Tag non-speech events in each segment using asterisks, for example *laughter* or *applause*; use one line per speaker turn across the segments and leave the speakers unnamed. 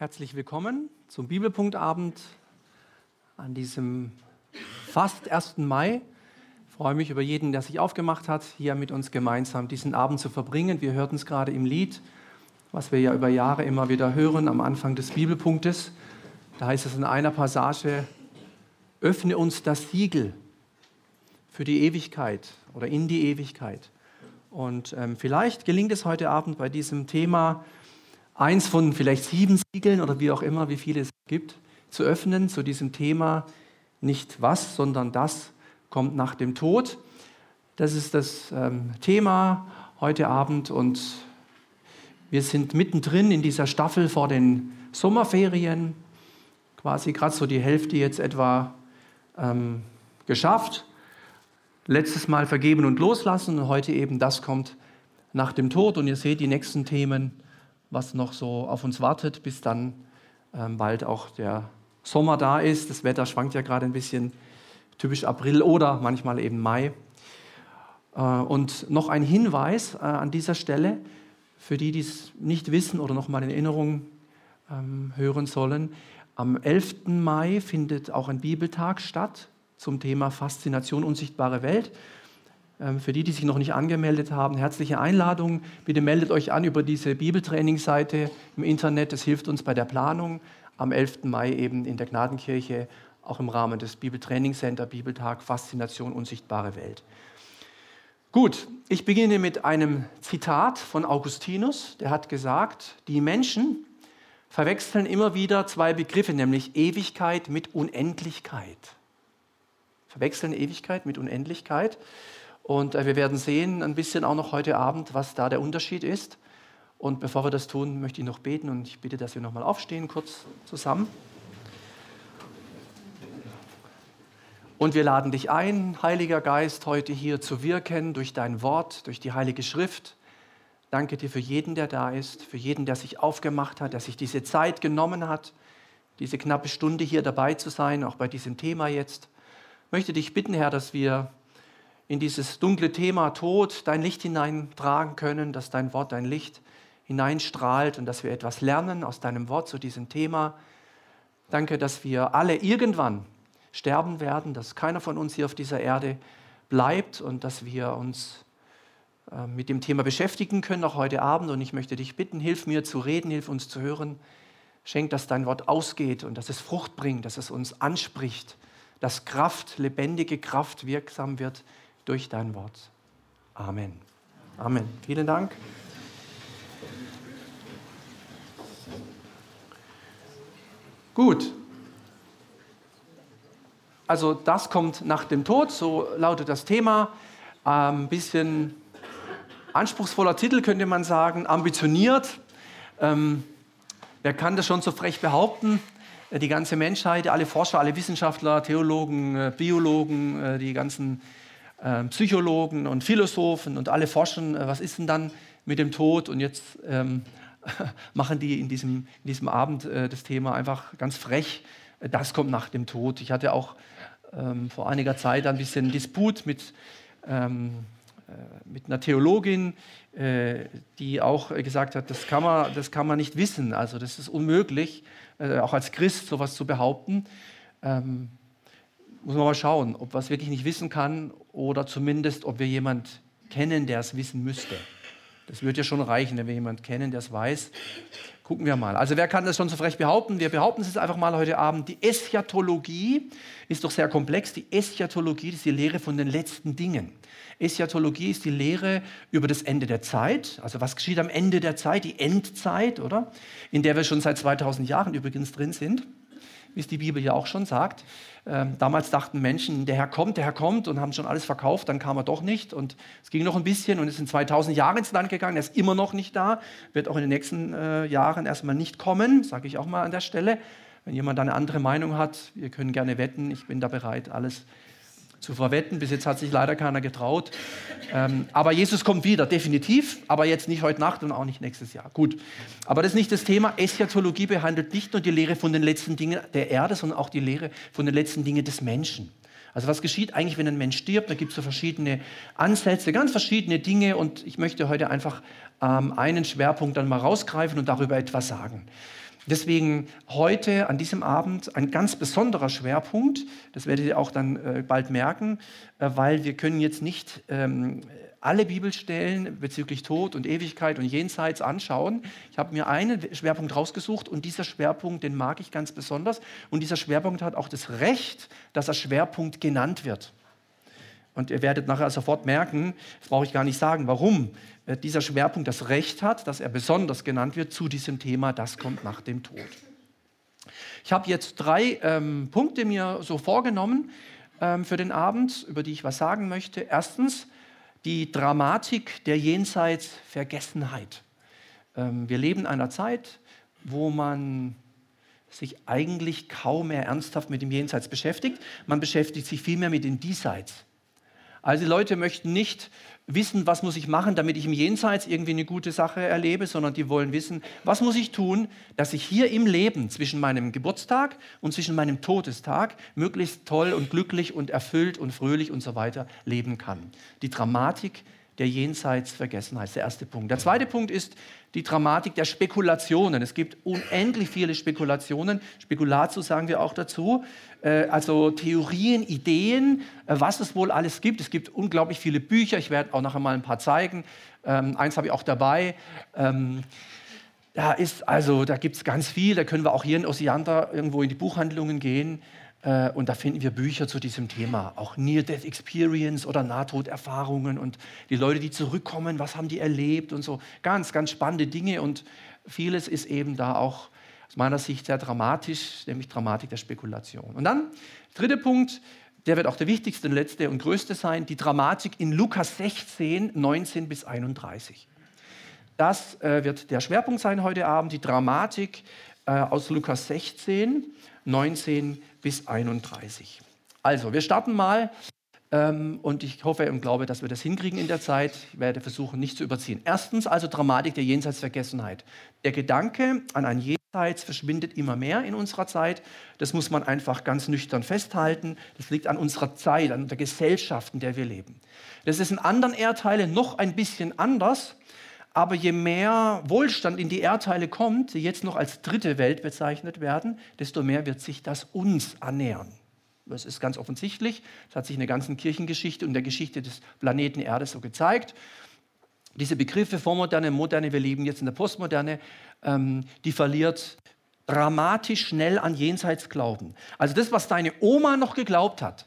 Herzlich willkommen zum Bibelpunktabend an diesem fast 1. Mai. Ich freue mich über jeden, der sich aufgemacht hat, hier mit uns gemeinsam diesen Abend zu verbringen. Wir hörten es gerade im Lied, was wir ja über Jahre immer wieder hören am Anfang des Bibelpunktes. Da heißt es in einer Passage, öffne uns das Siegel für die Ewigkeit oder in die Ewigkeit. Und ähm, vielleicht gelingt es heute Abend bei diesem Thema, eins von vielleicht sieben Siegeln oder wie auch immer, wie viele es gibt, zu öffnen zu diesem Thema. Nicht was, sondern das kommt nach dem Tod. Das ist das ähm, Thema heute Abend und wir sind mittendrin in dieser Staffel vor den Sommerferien, quasi gerade so die Hälfte jetzt etwa ähm, geschafft. Letztes Mal vergeben und loslassen und heute eben das kommt nach dem Tod und ihr seht die nächsten Themen was noch so auf uns wartet, bis dann ähm, bald auch der Sommer da ist. Das Wetter schwankt ja gerade ein bisschen, typisch April oder manchmal eben Mai. Äh, und noch ein Hinweis äh, an dieser Stelle für die, die es nicht wissen oder noch mal in Erinnerung ähm, hören sollen. Am 11. Mai findet auch ein Bibeltag statt zum Thema Faszination unsichtbare Welt. Ähm, für die, die sich noch nicht angemeldet haben, herzliche Einladung. Bitte meldet euch an über diese Bibeltrainingsseite im Internet. Das hilft uns bei der Planung. Am 11. Mai eben in der Gnadenkirche, auch im Rahmen des Bibeltrainingscenter, Bibeltag, Faszination, unsichtbare Welt. Gut, ich beginne mit einem Zitat von Augustinus. Der hat gesagt, die Menschen verwechseln immer wieder zwei Begriffe, nämlich Ewigkeit mit Unendlichkeit. Verwechseln Ewigkeit mit Unendlichkeit. Und äh, wir werden sehen ein bisschen auch noch heute Abend, was da der Unterschied ist. Und bevor wir das tun, möchte ich noch beten und ich bitte, dass wir nochmal aufstehen, kurz zusammen. Und wir laden dich ein, Heiliger Geist, heute hier zu wirken durch dein Wort, durch die Heilige Schrift. Danke dir für jeden, der da ist, für jeden, der sich aufgemacht hat, der sich diese Zeit genommen hat, diese knappe Stunde hier dabei zu sein, auch bei diesem Thema jetzt. Ich möchte dich bitten, Herr, dass wir in dieses dunkle Thema Tod dein Licht hineintragen können, dass dein Wort dein Licht hineinstrahlt und dass wir etwas lernen aus deinem Wort zu diesem Thema. Danke, dass wir alle irgendwann sterben werden, dass keiner von uns hier auf dieser Erde bleibt und dass wir uns äh, mit dem Thema beschäftigen können, auch heute Abend. Und ich möchte dich bitten, hilf mir zu reden, hilf uns zu hören. Schenk, dass dein Wort ausgeht und dass es Frucht bringt, dass es uns anspricht, dass Kraft, lebendige Kraft wirksam wird durch dein Wort. Amen. Amen. Vielen Dank. Gut. Also das kommt nach dem Tod, so lautet das Thema. Ein ähm, bisschen anspruchsvoller Titel könnte man sagen, ambitioniert. Ähm, wer kann das schon so frech behaupten? Äh, die ganze Menschheit, alle Forscher, alle Wissenschaftler, Theologen, äh, Biologen, äh, die ganzen ähm, Psychologen und Philosophen und alle forschen, äh, was ist denn dann mit dem Tod? Und jetzt ähm, *laughs* machen die in diesem, in diesem Abend äh, das Thema einfach ganz frech. Äh, das kommt nach dem Tod. Ich hatte auch ähm, vor einiger Zeit ein bisschen Disput mit, ähm, äh, mit einer Theologin, äh, die auch gesagt hat, das kann, man, das kann man nicht wissen. Also das ist unmöglich, äh, auch als Christ sowas zu behaupten. Ähm, muss man mal schauen, ob es wirklich nicht wissen kann oder zumindest, ob wir jemand kennen, der es wissen müsste. Das würde ja schon reichen, wenn wir jemanden kennen, der es weiß. Gucken wir mal. Also wer kann das schon so frech behaupten? Wir behaupten es jetzt einfach mal heute Abend. Die Eschatologie ist doch sehr komplex. Die Eschatologie ist die Lehre von den letzten Dingen. Eschatologie ist die Lehre über das Ende der Zeit. Also was geschieht am Ende der Zeit? Die Endzeit, oder? In der wir schon seit 2000 Jahren übrigens drin sind wie es die Bibel ja auch schon sagt. Ähm, damals dachten Menschen, der Herr kommt, der Herr kommt und haben schon alles verkauft, dann kam er doch nicht und es ging noch ein bisschen und es sind 2000 Jahre ins Land gegangen, er ist immer noch nicht da, wird auch in den nächsten äh, Jahren erstmal nicht kommen, sage ich auch mal an der Stelle. Wenn jemand eine andere Meinung hat, wir können gerne wetten, ich bin da bereit, alles zu verwetten. Bis jetzt hat sich leider keiner getraut. Ähm, aber Jesus kommt wieder, definitiv. Aber jetzt nicht heute Nacht und auch nicht nächstes Jahr. Gut. Aber das ist nicht das Thema. Eschatologie behandelt nicht nur die Lehre von den letzten Dingen der Erde, sondern auch die Lehre von den letzten Dingen des Menschen. Also was geschieht eigentlich, wenn ein Mensch stirbt? Da gibt es so verschiedene Ansätze, ganz verschiedene Dinge. Und ich möchte heute einfach ähm, einen Schwerpunkt dann mal rausgreifen und darüber etwas sagen. Deswegen heute an diesem Abend ein ganz besonderer Schwerpunkt. Das werdet ihr auch dann äh, bald merken, äh, weil wir können jetzt nicht ähm, alle Bibelstellen bezüglich Tod und Ewigkeit und Jenseits anschauen. Ich habe mir einen Schwerpunkt rausgesucht und dieser Schwerpunkt, den mag ich ganz besonders. Und dieser Schwerpunkt hat auch das Recht, dass er Schwerpunkt genannt wird. Und ihr werdet nachher sofort merken, das brauche ich gar nicht sagen, warum dieser Schwerpunkt das Recht hat, dass er besonders genannt wird zu diesem Thema, das kommt nach dem Tod. Ich habe jetzt drei ähm, Punkte mir so vorgenommen ähm, für den Abend, über die ich was sagen möchte. Erstens, die Dramatik der Jenseitsvergessenheit. Ähm, wir leben in einer Zeit, wo man sich eigentlich kaum mehr ernsthaft mit dem Jenseits beschäftigt. Man beschäftigt sich vielmehr mit dem Diesseits. Also die Leute möchten nicht wissen, was muss ich machen, damit ich im Jenseits irgendwie eine gute Sache erlebe, sondern die wollen wissen, was muss ich tun, dass ich hier im Leben zwischen meinem Geburtstag und zwischen meinem Todestag möglichst toll und glücklich und erfüllt und fröhlich und so weiter leben kann. Die Dramatik der Jenseitsvergessenheit, der erste Punkt. Der zweite Punkt ist die Dramatik der Spekulationen. Es gibt unendlich viele Spekulationen. Spekulatio sagen wir auch dazu. Äh, also Theorien, Ideen, äh, was es wohl alles gibt. Es gibt unglaublich viele Bücher. Ich werde auch nachher mal ein paar zeigen. Ähm, eins habe ich auch dabei. Ähm, da also, da gibt es ganz viel. Da können wir auch hier in Osiander irgendwo in die Buchhandlungen gehen. Äh, und da finden wir Bücher zu diesem Thema, auch Near-Death Experience oder Nahtoderfahrungen und die Leute, die zurückkommen, was haben die erlebt und so. Ganz, ganz spannende Dinge und vieles ist eben da auch aus meiner Sicht sehr dramatisch, nämlich Dramatik der Spekulation. Und dann, dritter Punkt, der wird auch der wichtigste letzte und größte sein, die Dramatik in Lukas 16, 19 bis 31. Das äh, wird der Schwerpunkt sein heute Abend, die Dramatik äh, aus Lukas 16, 19 bis 31. Also, wir starten mal ähm, und ich hoffe und glaube, dass wir das hinkriegen in der Zeit. Ich werde versuchen, nicht zu überziehen. Erstens also Dramatik der Jenseitsvergessenheit. Der Gedanke an ein Jenseits verschwindet immer mehr in unserer Zeit. Das muss man einfach ganz nüchtern festhalten. Das liegt an unserer Zeit, an der Gesellschaft, in der wir leben. Das ist in anderen Erdteilen noch ein bisschen anders. Aber je mehr Wohlstand in die Erdteile kommt, die jetzt noch als dritte Welt bezeichnet werden, desto mehr wird sich das uns annähern. Das ist ganz offensichtlich. Das hat sich in der ganzen Kirchengeschichte und der Geschichte des Planeten Erde so gezeigt. Diese Begriffe Vormoderne, Moderne, wir leben jetzt in der Postmoderne, ähm, die verliert dramatisch schnell an Jenseitsglauben. Also das, was deine Oma noch geglaubt hat,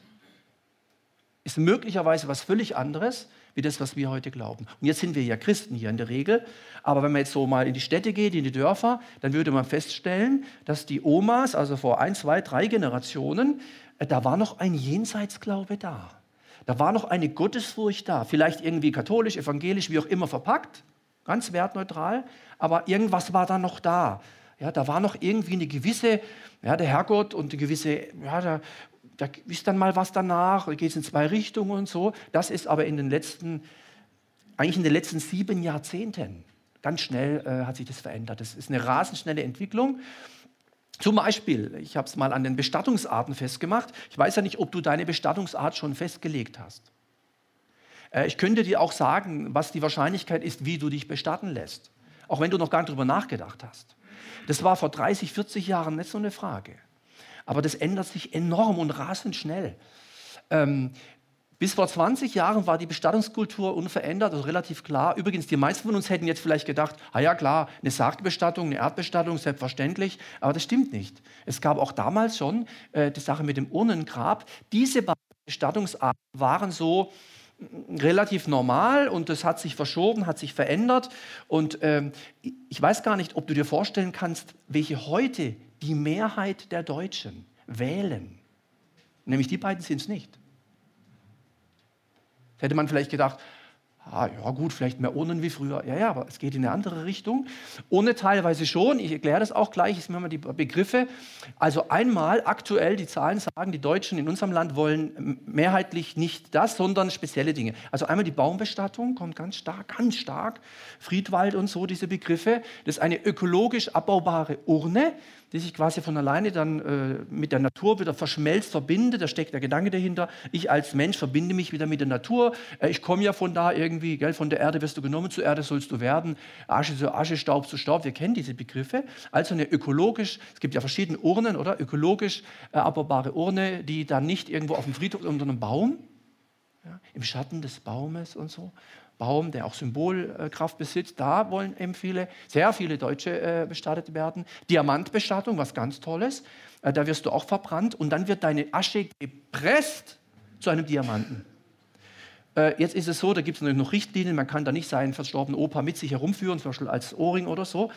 ist möglicherweise was völlig anderes wie das, was wir heute glauben. Und jetzt sind wir ja Christen hier in der Regel, aber wenn man jetzt so mal in die Städte geht, in die Dörfer, dann würde man feststellen, dass die Omas, also vor ein, zwei, drei Generationen, äh, da war noch ein Jenseitsglaube da. Da war noch eine Gottesfurcht da, vielleicht irgendwie katholisch, evangelisch, wie auch immer verpackt, ganz wertneutral, aber irgendwas war da noch da. Ja, da war noch irgendwie eine gewisse, ja, der Herrgott und eine gewisse, ja, da, da ist dann mal was danach, da geht es in zwei Richtungen und so. Das ist aber in den letzten, eigentlich in den letzten sieben Jahrzehnten, ganz schnell äh, hat sich das verändert. Das ist eine rasend schnelle Entwicklung. Zum Beispiel, ich habe es mal an den Bestattungsarten festgemacht. Ich weiß ja nicht, ob du deine Bestattungsart schon festgelegt hast. Äh, ich könnte dir auch sagen, was die Wahrscheinlichkeit ist, wie du dich bestatten lässt, auch wenn du noch gar nicht darüber nachgedacht hast. Das war vor 30, 40 Jahren nicht so eine Frage. Aber das ändert sich enorm und rasend schnell. Ähm, bis vor 20 Jahren war die Bestattungskultur unverändert, also relativ klar. Übrigens, die meisten von uns hätten jetzt vielleicht gedacht, ah ja klar, eine Sargbestattung, eine Erdbestattung, selbstverständlich. Aber das stimmt nicht. Es gab auch damals schon äh, die Sache mit dem Urnengrab. Diese Bestattungsarten waren so mm, relativ normal und das hat sich verschoben, hat sich verändert. Und ähm, ich weiß gar nicht, ob du dir vorstellen kannst, welche heute die Mehrheit der Deutschen wählen. Nämlich die beiden sind es nicht. Das hätte man vielleicht gedacht, Ah, ja gut, vielleicht mehr Urnen wie früher. Ja, ja, aber es geht in eine andere Richtung. Ohne teilweise schon, ich erkläre das auch gleich, ich mir mal die Begriffe. Also einmal aktuell, die Zahlen sagen, die Deutschen in unserem Land wollen mehrheitlich nicht das, sondern spezielle Dinge. Also einmal die Baumbestattung kommt ganz stark, ganz stark. Friedwald und so, diese Begriffe. Das ist eine ökologisch abbaubare Urne, die sich quasi von alleine dann äh, mit der Natur wieder verschmelzt, verbindet. Da steckt der Gedanke dahinter. Ich als Mensch verbinde mich wieder mit der Natur. Äh, ich komme ja von da irgendwie gell, von der Erde wirst du genommen, zur Erde sollst du werden, Asche zu Asche, Staub zu Staub. Wir kennen diese Begriffe. Also eine ökologisch, es gibt ja verschiedene Urnen, oder? Ökologisch äh, abbaubare Urne, die dann nicht irgendwo auf dem Friedhof unter einem Baum, ja, im Schatten des Baumes und so. Baum, der auch Symbolkraft besitzt. Da wollen eben viele, sehr viele Deutsche äh, bestattet werden. Diamantbestattung, was ganz Tolles. Äh, da wirst du auch verbrannt und dann wird deine Asche gepresst zu einem Diamanten. Äh, jetzt ist es so, da gibt es natürlich noch Richtlinien, man kann da nicht seinen verstorbenen Opa mit sich herumführen, zum Beispiel als Ohrring oder so.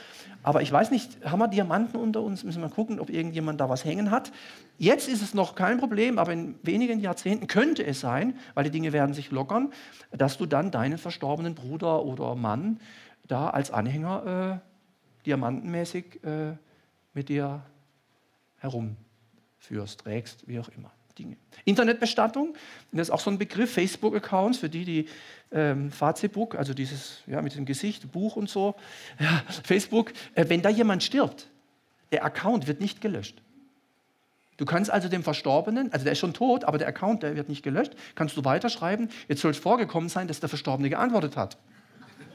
Aber ich weiß nicht, haben wir Diamanten unter uns? Müssen wir mal gucken, ob irgendjemand da was hängen hat. Jetzt ist es noch kein Problem, aber in wenigen Jahrzehnten könnte es sein, weil die Dinge werden sich lockern, dass du dann deinen verstorbenen Bruder oder Mann da als Anhänger äh, diamantenmäßig äh, mit dir herumführst, trägst, wie auch immer. Dinge. Internetbestattung, das ist auch so ein Begriff, Facebook-Accounts, für die, die ähm, Facebook, also dieses ja, mit dem Gesicht, Buch und so, ja, Facebook, äh, wenn da jemand stirbt, der Account wird nicht gelöscht. Du kannst also dem Verstorbenen, also der ist schon tot, aber der Account, der wird nicht gelöscht, kannst du weiterschreiben. Jetzt soll es vorgekommen sein, dass der Verstorbene geantwortet hat.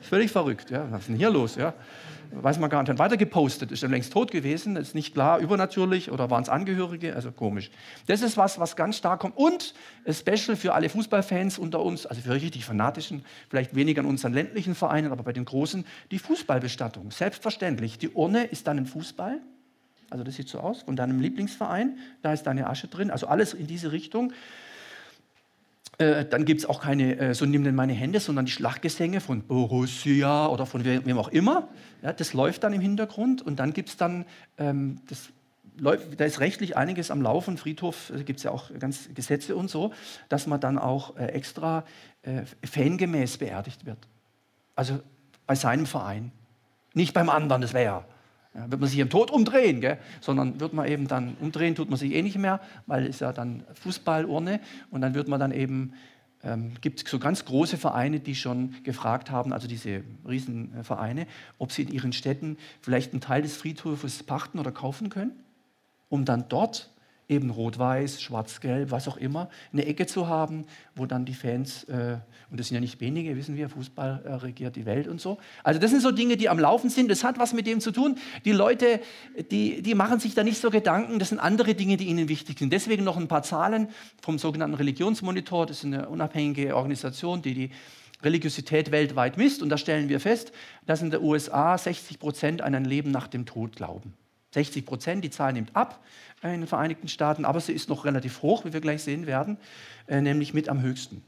Völlig verrückt, ja. Was ist denn hier los, ja? Weiß man gar nicht, weiter gepostet, ist er längst tot gewesen, ist nicht klar, übernatürlich oder waren es Angehörige, also komisch. Das ist was, was ganz stark kommt und special für alle Fußballfans unter uns, also für richtig fanatischen, vielleicht weniger in unseren ländlichen Vereinen, aber bei den großen, die Fußballbestattung. Selbstverständlich, die Urne ist dann im Fußball, also das sieht so aus, von deinem Lieblingsverein, da ist deine Asche drin, also alles in diese Richtung. Äh, dann gibt es auch keine, äh, so nimm denn meine Hände, sondern die Schlachtgesänge von Borussia oder von wem auch immer. Ja, das läuft dann im Hintergrund und dann gibt es dann, ähm, das läuft, da ist rechtlich einiges am Laufen, Friedhof, da gibt es ja auch ganz Gesetze und so, dass man dann auch äh, extra äh, fangemäß beerdigt wird. Also bei seinem Verein, nicht beim anderen, das wäre ja ja, wird man sich im Tod umdrehen, gell? sondern wird man eben dann umdrehen, tut man sich eh nicht mehr, weil es ja dann Fußballurne und dann wird man dann eben, ähm, gibt es so ganz große Vereine, die schon gefragt haben, also diese Riesenvereine, ob sie in ihren Städten vielleicht einen Teil des Friedhofes pachten oder kaufen können, um dann dort eben rot-weiß, schwarz-gelb, was auch immer, eine Ecke zu haben, wo dann die Fans, äh, und das sind ja nicht wenige, wissen wir, Fußball äh, regiert die Welt und so. Also das sind so Dinge, die am Laufen sind. Das hat was mit dem zu tun. Die Leute, die, die machen sich da nicht so Gedanken. Das sind andere Dinge, die ihnen wichtig sind. Deswegen noch ein paar Zahlen vom sogenannten Religionsmonitor. Das ist eine unabhängige Organisation, die die Religiosität weltweit misst. Und da stellen wir fest, dass in den USA 60 Prozent an ein Leben nach dem Tod glauben. 60 Prozent, die Zahl nimmt ab in den Vereinigten Staaten, aber sie ist noch relativ hoch, wie wir gleich sehen werden, äh, nämlich mit am höchsten.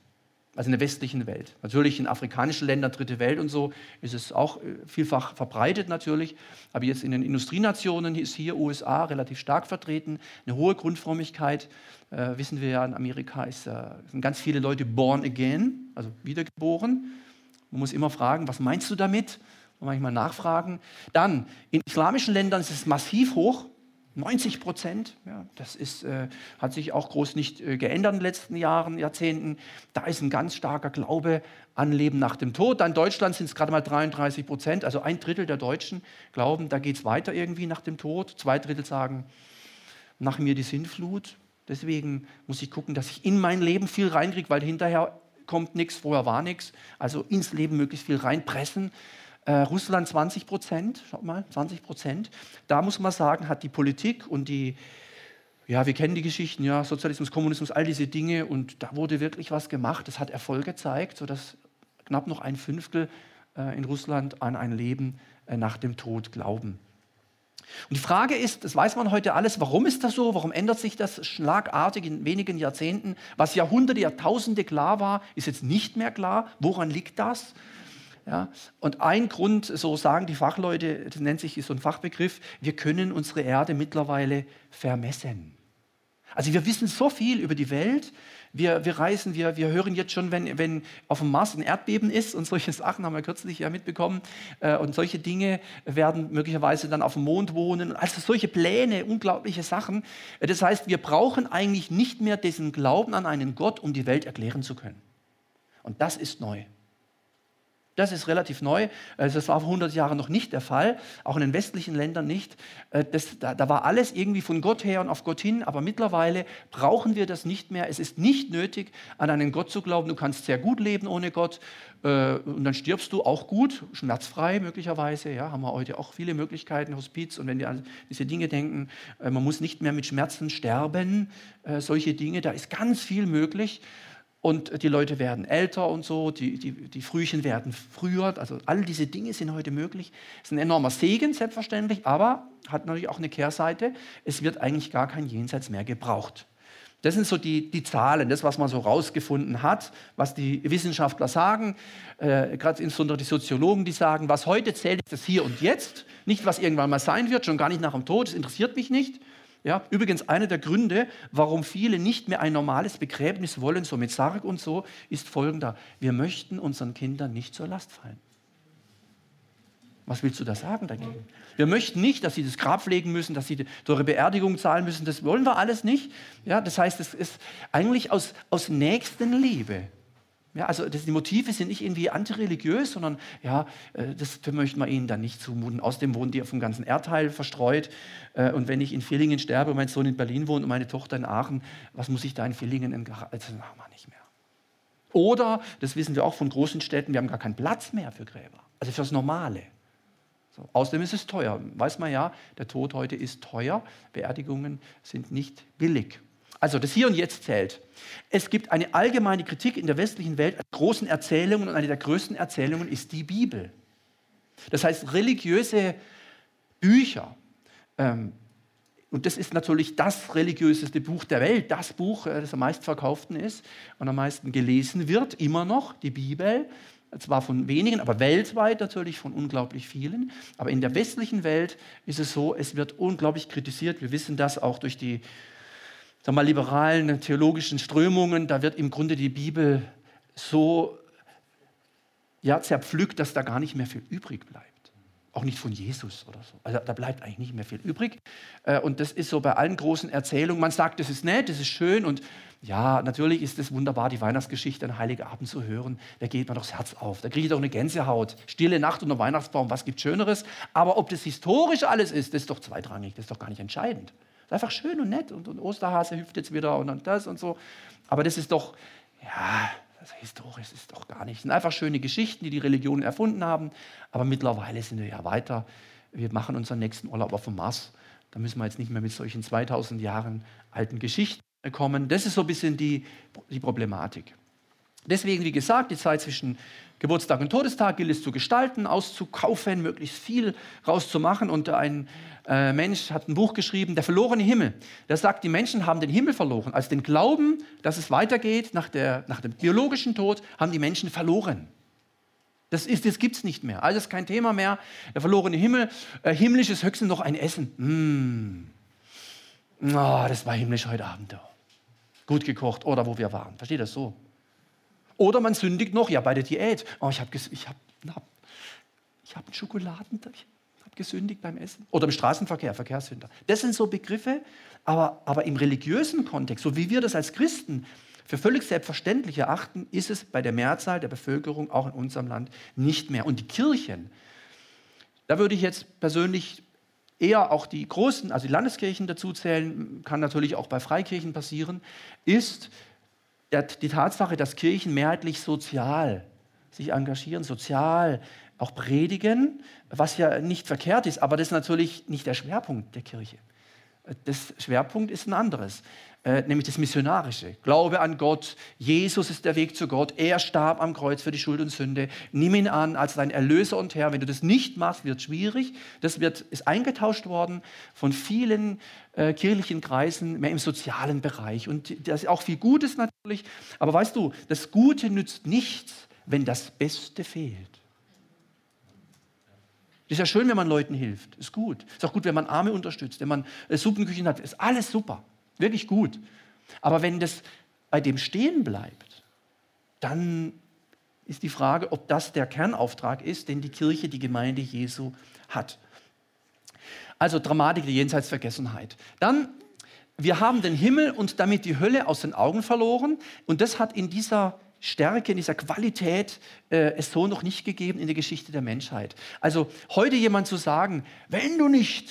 Also in der westlichen Welt. Natürlich in afrikanischen Ländern, dritte Welt und so, ist es auch äh, vielfach verbreitet natürlich. Aber jetzt in den Industrienationen ist hier USA relativ stark vertreten. Eine hohe Grundfrömmigkeit. Äh, wissen wir ja, in Amerika ist, äh, sind ganz viele Leute born again, also wiedergeboren. Man muss immer fragen, was meinst du damit? Und manchmal nachfragen. Dann, in islamischen Ländern ist es massiv hoch. 90 Prozent, ja, das ist, äh, hat sich auch groß nicht äh, geändert in den letzten Jahren, Jahrzehnten. Da ist ein ganz starker Glaube an Leben nach dem Tod. Dann in Deutschland sind es gerade mal 33 Prozent, also ein Drittel der Deutschen glauben, da geht es weiter irgendwie nach dem Tod. Zwei Drittel sagen, nach mir die Sinnflut. Deswegen muss ich gucken, dass ich in mein Leben viel reinkriege, weil hinterher kommt nichts, vorher war nichts. Also ins Leben möglichst viel reinpressen. Äh, Russland 20 Prozent, schaut mal, 20 Prozent. Da muss man sagen, hat die Politik und die, ja, wir kennen die Geschichten, ja, Sozialismus, Kommunismus, all diese Dinge und da wurde wirklich was gemacht. Das hat Erfolg gezeigt, sodass knapp noch ein Fünftel äh, in Russland an ein Leben äh, nach dem Tod glauben. Und die Frage ist, das weiß man heute alles, warum ist das so? Warum ändert sich das schlagartig in wenigen Jahrzehnten? Was Jahrhunderte, Jahrtausende klar war, ist jetzt nicht mehr klar. Woran liegt das? Ja? Und ein Grund, so sagen die Fachleute, das nennt sich so ein Fachbegriff, wir können unsere Erde mittlerweile vermessen. Also wir wissen so viel über die Welt, wir, wir reisen, wir, wir hören jetzt schon, wenn, wenn auf dem Mars ein Erdbeben ist und solche *laughs* Sachen haben wir kürzlich ja mitbekommen äh, und solche Dinge werden möglicherweise dann auf dem Mond wohnen. Also solche Pläne, unglaubliche Sachen. Das heißt, wir brauchen eigentlich nicht mehr diesen Glauben an einen Gott, um die Welt erklären zu können. Und das ist neu. Das ist relativ neu. Also das war vor 100 Jahren noch nicht der Fall, auch in den westlichen Ländern nicht. Äh, das, da, da, war alles irgendwie von Gott her und auf Gott hin, aber mittlerweile brauchen wir das nicht mehr. Es ist nicht nötig, an einen Gott zu glauben. Du kannst sehr gut leben ohne Gott äh, und dann stirbst du auch gut, schmerzfrei möglicherweise. Ja, haben wir heute auch viele Möglichkeiten, Hospiz. Und wenn wir an diese Dinge denken, man muss nicht mehr mit Schmerzen sterben, solche Dinge, da ist ganz viel möglich und die Leute werden älter und so, die, die, die Frühchen werden früher. Also all diese Dinge sind heute möglich. Es ist ein enormer Segen, selbstverständlich, aber hat natürlich auch eine Kehrseite. Es wird eigentlich gar kein Jenseits mehr gebraucht. Das sind so die, die Zahlen, das, was man so rausgefunden hat, was die Wissenschaftler sagen, äh, gerade insbesondere die Soziologen, die sagen, was heute zählt, ist das Hier und Jetzt, nicht was irgendwann mal sein wird, schon gar nicht nach dem Tod, das interessiert mich nicht. Ja, übrigens, einer der Gründe, warum viele nicht mehr ein normales Begräbnis wollen, so mit Sarg und so, ist folgender. Wir möchten unseren Kindern nicht zur Last fallen. Was willst du da sagen dagegen? Wir möchten nicht, dass sie das Grab pflegen müssen, dass sie teure Beerdigung zahlen müssen. Das wollen wir alles nicht. Ja, das heißt, es ist eigentlich aus, aus Nächstenliebe ja, also das, die Motive sind nicht irgendwie antireligiös, sondern ja, äh, das möchten wir ihnen dann nicht zumuten. Außerdem wohnen die auf dem ganzen Erdteil verstreut. Äh, und wenn ich in Villingen sterbe, mein Sohn in Berlin wohnt und meine Tochter in Aachen, was muss ich da in Villingen? In also, das machen wir nicht mehr. Oder, das wissen wir auch von großen Städten, wir haben gar keinen Platz mehr für Gräber. Also fürs Normale. So. Außerdem ist es teuer. Weiß man ja, der Tod heute ist teuer. Beerdigungen sind nicht billig. Also das Hier und Jetzt zählt. Es gibt eine allgemeine Kritik in der westlichen Welt an großen Erzählungen und eine der größten Erzählungen ist die Bibel. Das heißt, religiöse Bücher, ähm, und das ist natürlich das religiöseste Buch der Welt, das Buch, äh, das am meisten verkauften ist und am meisten gelesen wird, immer noch, die Bibel. Zwar von wenigen, aber weltweit natürlich von unglaublich vielen. Aber in der westlichen Welt ist es so, es wird unglaublich kritisiert. Wir wissen das auch durch die sag mal, liberalen theologischen Strömungen, da wird im Grunde die Bibel so ja, zerpflückt, dass da gar nicht mehr viel übrig bleibt. Auch nicht von Jesus oder so. Also da bleibt eigentlich nicht mehr viel übrig. Äh, und das ist so bei allen großen Erzählungen. Man sagt, das ist nett, das ist schön und ja, natürlich ist es wunderbar, die Weihnachtsgeschichte an Heiligabend zu hören. Da geht man doch das Herz auf. Da kriege ich doch eine Gänsehaut. Stille Nacht unter Weihnachtsbaum, was gibt Schöneres? Aber ob das historisch alles ist, das ist doch zweitrangig, das ist doch gar nicht entscheidend ist einfach schön und nett und, und Osterhase hüpft jetzt wieder und, und das und so. Aber das ist doch, ja, also historisch ist doch gar nicht. Das sind einfach schöne Geschichten, die die Religionen erfunden haben. Aber mittlerweile sind wir ja weiter. Wir machen unseren nächsten Urlaub auf dem Mars. Da müssen wir jetzt nicht mehr mit solchen 2000 Jahren alten Geschichten kommen. Das ist so ein bisschen die, die Problematik. Deswegen, wie gesagt, die Zeit zwischen Geburtstag und Todestag gilt es zu gestalten, auszukaufen, möglichst viel rauszumachen. Und ein äh, Mensch hat ein Buch geschrieben, Der verlorene Himmel. Der sagt, die Menschen haben den Himmel verloren. Also den Glauben, dass es weitergeht nach, der, nach dem biologischen Tod, haben die Menschen verloren. Das, das gibt es nicht mehr. Alles kein Thema mehr. Der verlorene Himmel, äh, himmlisch ist höchstens noch ein Essen. Mm. Oh, das war himmlisch heute Abend. Gut gekocht oder wo wir waren. Versteht das so? Oder man sündigt noch, ja, bei der Diät. Oh, ich habe ich hab, ich hab einen Schokoladen, ich habe gesündigt beim Essen. Oder im Straßenverkehr, Verkehrssünder. Das sind so Begriffe, aber, aber im religiösen Kontext, so wie wir das als Christen für völlig selbstverständlich erachten, ist es bei der Mehrzahl der Bevölkerung auch in unserem Land nicht mehr. Und die Kirchen, da würde ich jetzt persönlich eher auch die großen, also die Landeskirchen dazu zählen, kann natürlich auch bei Freikirchen passieren, ist, die Tatsache, dass Kirchen mehrheitlich sozial sich engagieren, sozial auch predigen, was ja nicht verkehrt ist, aber das ist natürlich nicht der Schwerpunkt der Kirche. Das Schwerpunkt ist ein anderes. Äh, nämlich das Missionarische. Glaube an Gott, Jesus ist der Weg zu Gott, er starb am Kreuz für die Schuld und Sünde. Nimm ihn an als dein Erlöser und Herr. Wenn du das nicht machst, wird es schwierig. Das wird, ist eingetauscht worden von vielen äh, kirchlichen Kreisen, mehr im sozialen Bereich. Und das ist auch viel Gutes natürlich. Aber weißt du, das Gute nützt nichts, wenn das Beste fehlt. Ist ja schön, wenn man Leuten hilft. Ist gut. Ist auch gut, wenn man Arme unterstützt, wenn man äh, Suppenküchen hat. Ist alles super. Wirklich gut. Aber wenn das bei dem stehen bleibt, dann ist die Frage, ob das der Kernauftrag ist, den die Kirche, die Gemeinde Jesu hat. Also Dramatik der Jenseitsvergessenheit. Dann, wir haben den Himmel und damit die Hölle aus den Augen verloren. Und das hat in dieser Stärke, in dieser Qualität äh, es so noch nicht gegeben in der Geschichte der Menschheit. Also heute jemand zu sagen, wenn du nicht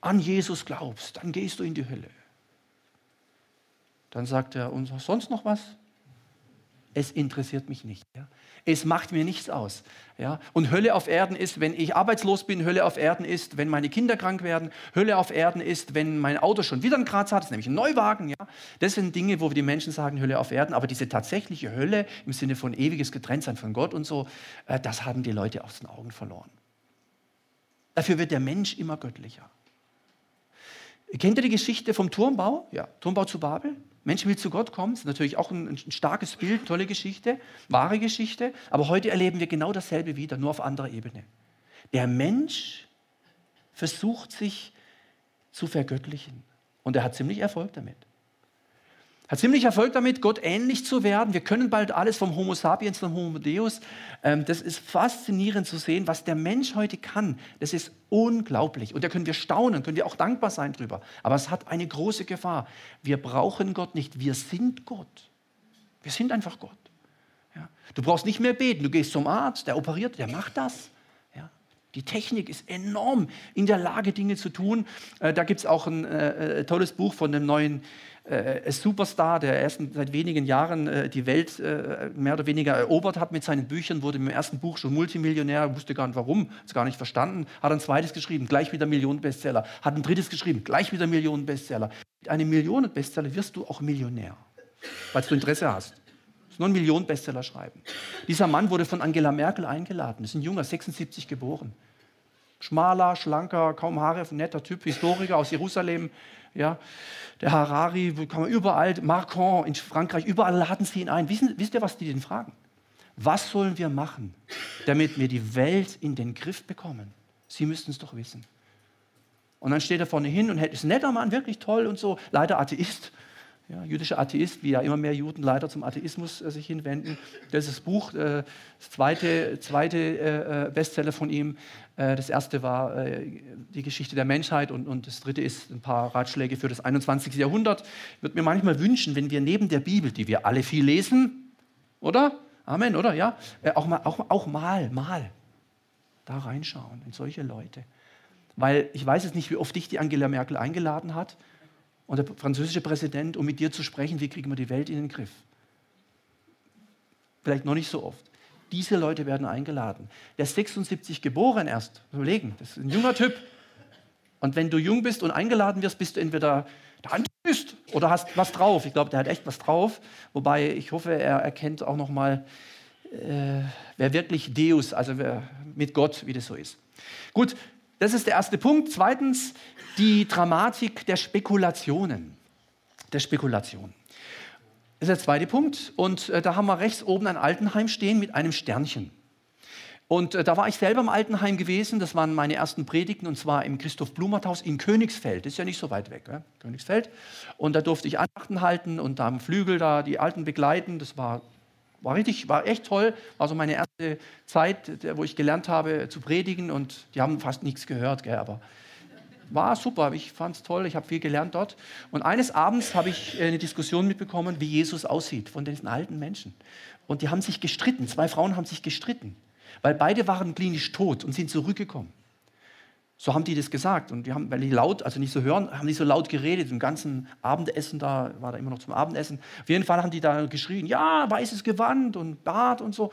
an Jesus glaubst, dann gehst du in die Hölle. Dann sagt er, und sonst noch was? Es interessiert mich nicht. Ja? Es macht mir nichts aus. Ja? Und Hölle auf Erden ist, wenn ich arbeitslos bin, Hölle auf Erden ist, wenn meine Kinder krank werden, Hölle auf Erden ist, wenn mein Auto schon wieder einen Kratz hat, das ist nämlich ein Neuwagen. Ja? Das sind Dinge, wo wir die Menschen sagen, Hölle auf Erden. Aber diese tatsächliche Hölle im Sinne von ewiges Getrenntsein von Gott und so, äh, das haben die Leute aus den Augen verloren. Dafür wird der Mensch immer göttlicher. Kennt ihr die Geschichte vom Turmbau? Ja, Turmbau zu Babel. Mensch will zu Gott kommen, ist natürlich auch ein, ein, starkes Bild, tolle Geschichte, wahre Geschichte. Aber heute erleben wir genau dasselbe wieder, nur auf anderer Ebene. Der Mensch versucht sich zu vergöttlichen und er hat ziemlich Erfolg damit hat ziemlich Erfolg damit, Gott ähnlich zu werden. Wir können bald alles vom Homo sapiens zum Homo deus. Ähm, das ist faszinierend zu sehen, was der Mensch heute kann. Das ist unglaublich. Und da können wir staunen, können wir auch dankbar sein drüber. Aber es hat eine große Gefahr. Wir brauchen Gott nicht. Wir sind Gott. Wir sind einfach Gott. Ja. Du brauchst nicht mehr beten. Du gehst zum Arzt, der operiert, der macht das. Die Technik ist enorm in der Lage, Dinge zu tun. Äh, da gibt es auch ein äh, äh, tolles Buch von dem neuen äh, Superstar, der erst seit wenigen Jahren äh, die Welt äh, mehr oder weniger erobert hat mit seinen Büchern, wurde im ersten Buch schon Multimillionär, wusste gar nicht warum, hat es gar nicht verstanden, hat ein zweites geschrieben, gleich wieder Millionenbestseller, hat ein drittes geschrieben, gleich wieder Millionenbestseller. Mit einem Millionenbestseller wirst du auch Millionär, weil du Interesse hast. Nur ein Millionenbestseller schreiben. Dieser Mann wurde von Angela Merkel eingeladen. Ist ein Junger, 76 geboren. Schmaler, schlanker, kaum Haare, netter Typ, Historiker aus Jerusalem, ja, der Harari, kann man überall, Macron in Frankreich, überall laden sie ihn ein. Wissen, wisst ihr, was die den fragen? Was sollen wir machen, damit wir die Welt in den Griff bekommen? Sie müssten es doch wissen. Und dann steht er vorne hin und ist ein netter Mann, wirklich toll und so, leider Atheist. Ja, jüdischer Atheist, wie ja immer mehr Juden leider zum Atheismus äh, sich hinwenden. Das ist das Buch, äh, das zweite, zweite äh, äh Bestseller von ihm. Äh, das erste war äh, die Geschichte der Menschheit und, und das dritte ist ein paar Ratschläge für das 21. Jahrhundert. Ich würde mir manchmal wünschen, wenn wir neben der Bibel, die wir alle viel lesen, oder? Amen, oder? Ja? auch, mal, auch, auch mal, mal da reinschauen in solche Leute. Weil ich weiß jetzt nicht, wie oft dich die Angela Merkel eingeladen hat und der französische Präsident, um mit dir zu sprechen, wie kriegen wir die Welt in den Griff. Vielleicht noch nicht so oft. Diese Leute werden eingeladen. Der ist 76 geboren erst. Überlegen, das ist ein junger Typ. Und wenn du jung bist und eingeladen wirst, bist du entweder der Antichrist oder hast was drauf. Ich glaube, der hat echt was drauf. Wobei ich hoffe, er erkennt auch noch mal, äh, wer wirklich Deus, also wer mit Gott, wie das so ist. Gut, das ist der erste Punkt. Zweitens, die Dramatik der Spekulationen. Der Spekulation. Das ist der zweite Punkt. Und äh, da haben wir rechts oben ein Altenheim stehen mit einem Sternchen. Und äh, da war ich selber im Altenheim gewesen. Das waren meine ersten Predigten und zwar im Christoph Blumert Haus in Königsfeld. Das ist ja nicht so weit weg, ja? Königsfeld. Und da durfte ich Andachten halten und da am Flügel da die Alten begleiten. Das war war richtig, war echt toll. War so meine erste Zeit, wo ich gelernt habe zu predigen und die haben fast nichts gehört, gell, aber war super. Ich fand es toll. Ich habe viel gelernt dort. Und eines Abends habe ich äh, eine Diskussion mitbekommen, wie Jesus aussieht von diesen alten Menschen. Und die haben sich gestritten. Zwei Frauen haben sich gestritten, weil beide waren klinisch tot und sind zurückgekommen. So haben die das gesagt. Und die haben, weil die laut, also nicht so hören, haben die so laut geredet. Im ganzen Abendessen da, war da immer noch zum Abendessen. Auf jeden Fall haben die da geschrien, ja, weißes Gewand und Bart und so.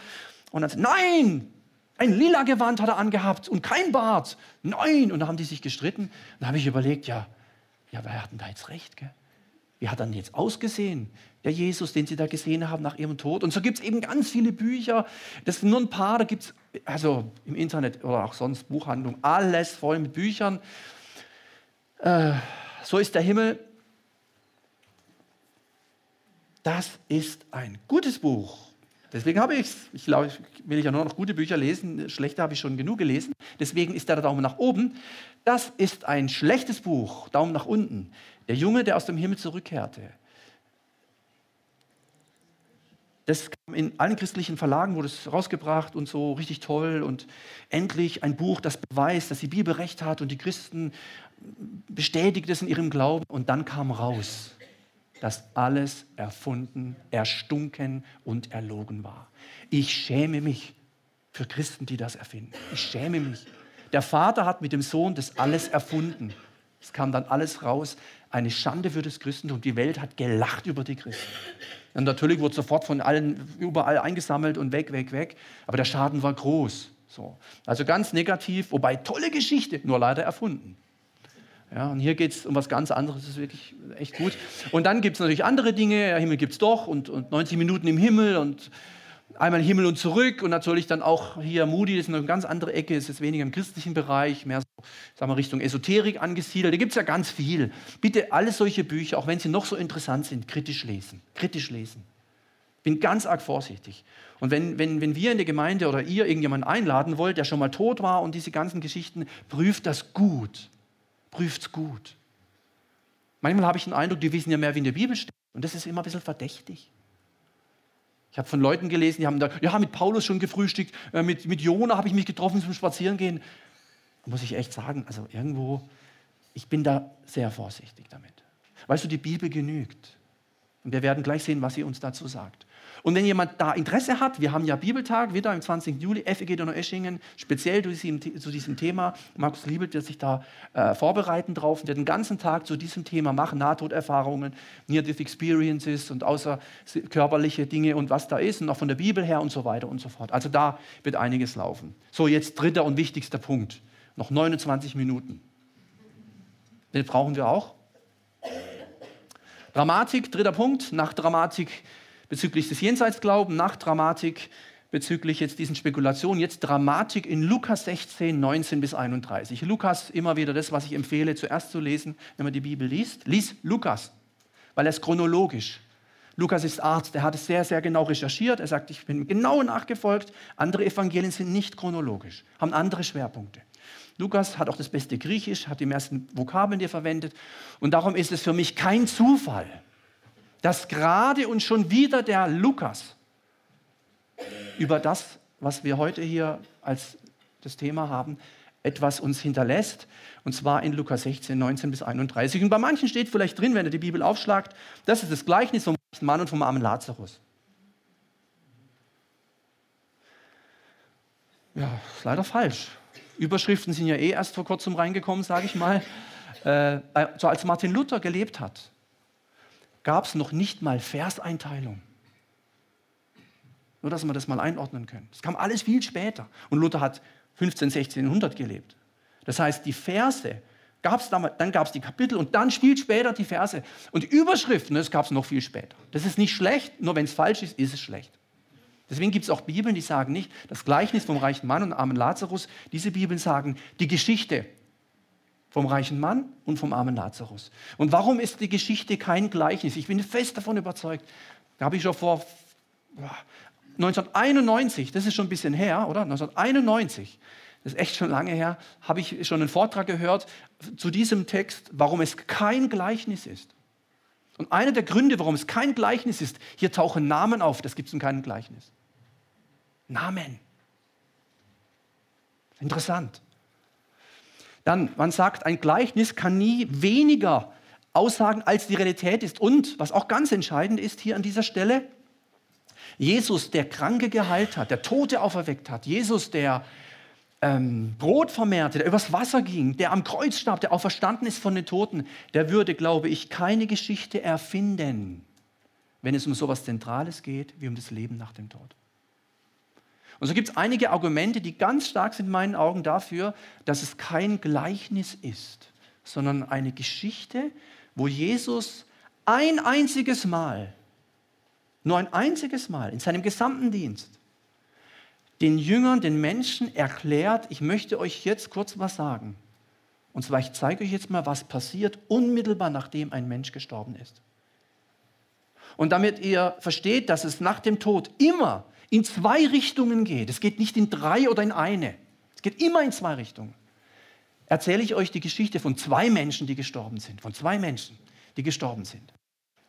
Und dann, nein, ein lila Gewand hat er angehabt und kein Bart. Nein. Und da haben die sich gestritten. Da habe ich überlegt, ja, ja, wer hat denn da jetzt recht? Gell? Wie hat denn jetzt ausgesehen? Der Jesus, den Sie da gesehen haben nach Ihrem Tod. Und so gibt es eben ganz viele Bücher. Das sind nur ein paar, da gibt es also im Internet oder auch sonst Buchhandlung, alles voll mit Büchern. Äh, so ist der Himmel. Das ist ein gutes Buch. Deswegen habe ich es. Ich glaube, will ich ja nur noch gute Bücher lesen. Schlechte habe ich schon genug gelesen. Deswegen ist der Daumen nach oben. Das ist ein schlechtes Buch. Daumen nach unten. Der Junge, der aus dem Himmel zurückkehrte. Das kam in allen christlichen Verlagen, wurde es rausgebracht und so richtig toll. Und endlich ein Buch, das beweist, dass die Bibel recht hat und die Christen bestätigt es in ihrem Glauben. Und dann kam raus, dass alles erfunden, erstunken und erlogen war. Ich schäme mich für Christen, die das erfinden. Ich schäme mich. Der Vater hat mit dem Sohn das alles erfunden. Es kam dann alles raus. Eine Schande für das Christentum. Die Welt hat gelacht über die Christen. Und natürlich wurde sofort von allen überall eingesammelt und weg, weg, weg. Aber der Schaden war groß. So. Also ganz negativ, wobei tolle Geschichte, nur leider erfunden. Ja, und hier geht es um was ganz anderes, das ist wirklich echt gut. Und dann gibt es natürlich andere Dinge, Himmel gibt es doch und, und 90 Minuten im Himmel und einmal Himmel und zurück und natürlich dann auch hier Moody, das ist eine ganz andere Ecke, es ist weniger im christlichen Bereich, mehr so, sagen wir, Richtung Esoterik angesiedelt. Da gibt es ja ganz viel. Bitte alle solche Bücher, auch wenn sie noch so interessant sind, kritisch lesen. Kritisch lesen. Bin ganz arg vorsichtig. Und wenn, wenn, wenn wir in der Gemeinde oder ihr irgendjemanden einladen wollt, der schon mal tot war und diese ganzen Geschichten, prüft das gut. Prüft es gut. Manchmal habe ich den Eindruck, die wissen ja mehr, wie in der Bibel steht. Und das ist immer ein bisschen verdächtig. Ich habe von Leuten gelesen, die haben da, ja, mit Paulus schon gefrühstückt, äh, mit, mit Jona habe ich mich getroffen zum Spazierengehen. Muss ich echt sagen, also irgendwo, ich bin da sehr vorsichtig damit. Weißt du, die Bibel genügt. Und wir werden gleich sehen, was sie uns dazu sagt. Und wenn jemand da Interesse hat, wir haben ja Bibeltag wieder am 20. Juli, FEG Donau-Eschingen, speziell zu diesem, zu diesem Thema. Markus Liebelt wird sich da äh, vorbereiten drauf und wird den ganzen Tag zu diesem Thema machen, Nahtoderfahrungen, Near-Death Experiences und außerkörperliche Dinge und was da ist und auch von der Bibel her und so weiter und so fort. Also da wird einiges laufen. So, jetzt dritter und wichtigster Punkt. Noch 29 Minuten. Den brauchen wir auch. Dramatik, dritter Punkt. Nach Dramatik bezüglich des Jenseitsglauben, Nachdramatik bezüglich jetzt diesen Spekulationen, jetzt Dramatik in Lukas 16, 19 bis 31. Lukas, immer wieder das, was ich empfehle, zuerst zu lesen, wenn man die Bibel liest. Lies Lukas, weil er ist chronologisch. Lukas ist Arzt, er hat es sehr, sehr genau recherchiert. Er sagt, ich bin genau nachgefolgt. Andere Evangelien sind nicht chronologisch, haben andere Schwerpunkte. Lukas hat auch das beste Griechisch, hat die meisten Vokabeln, die er verwendet. Und darum ist es für mich kein Zufall, dass gerade und schon wieder der Lukas über das, was wir heute hier als das Thema haben, etwas uns hinterlässt, und zwar in Lukas 16, 19 bis 31. Und bei manchen steht vielleicht drin, wenn ihr die Bibel aufschlagt, das ist das Gleichnis vom Mann und vom armen Lazarus. Ja, ist leider falsch. Überschriften sind ja eh erst vor kurzem reingekommen, sage ich mal. Äh, so als Martin Luther gelebt hat, gab es noch nicht mal Verseinteilung. Nur, dass wir das mal einordnen können. Das kam alles viel später. Und Luther hat 15, 1600 gelebt. Das heißt, die Verse gab es damals, dann gab es die Kapitel und dann viel später die Verse. Und Überschriften, das gab es noch viel später. Das ist nicht schlecht, nur wenn es falsch ist, ist es schlecht. Deswegen gibt es auch Bibeln, die sagen nicht, das Gleichnis vom reichen Mann und armen Lazarus. Diese Bibeln sagen, die Geschichte vom reichen Mann und vom armen Lazarus. Und warum ist die Geschichte kein Gleichnis? Ich bin fest davon überzeugt. Da habe ich schon vor 1991, das ist schon ein bisschen her, oder? 1991, das ist echt schon lange her, habe ich schon einen Vortrag gehört zu diesem Text, warum es kein Gleichnis ist. Und einer der Gründe, warum es kein Gleichnis ist, hier tauchen Namen auf, das gibt es in keinem Gleichnis. Namen. Interessant. Dann, man sagt, ein Gleichnis kann nie weniger aussagen, als die Realität ist. Und, was auch ganz entscheidend ist hier an dieser Stelle, Jesus, der Kranke geheilt hat, der Tote auferweckt hat, Jesus, der ähm, Brot vermehrte, der übers Wasser ging, der am Kreuz starb, der auferstanden ist von den Toten, der würde, glaube ich, keine Geschichte erfinden, wenn es um so etwas Zentrales geht wie um das Leben nach dem Tod. Und so gibt es einige Argumente, die ganz stark sind in meinen Augen dafür, dass es kein Gleichnis ist, sondern eine Geschichte, wo Jesus ein einziges Mal, nur ein einziges Mal in seinem gesamten Dienst, den Jüngern, den Menschen erklärt, ich möchte euch jetzt kurz was sagen. Und zwar, ich zeige euch jetzt mal, was passiert unmittelbar nachdem ein Mensch gestorben ist. Und damit ihr versteht, dass es nach dem Tod immer in zwei Richtungen geht. Es geht nicht in drei oder in eine. Es geht immer in zwei Richtungen. Erzähle ich euch die Geschichte von zwei Menschen, die gestorben sind. Von zwei Menschen, die gestorben sind.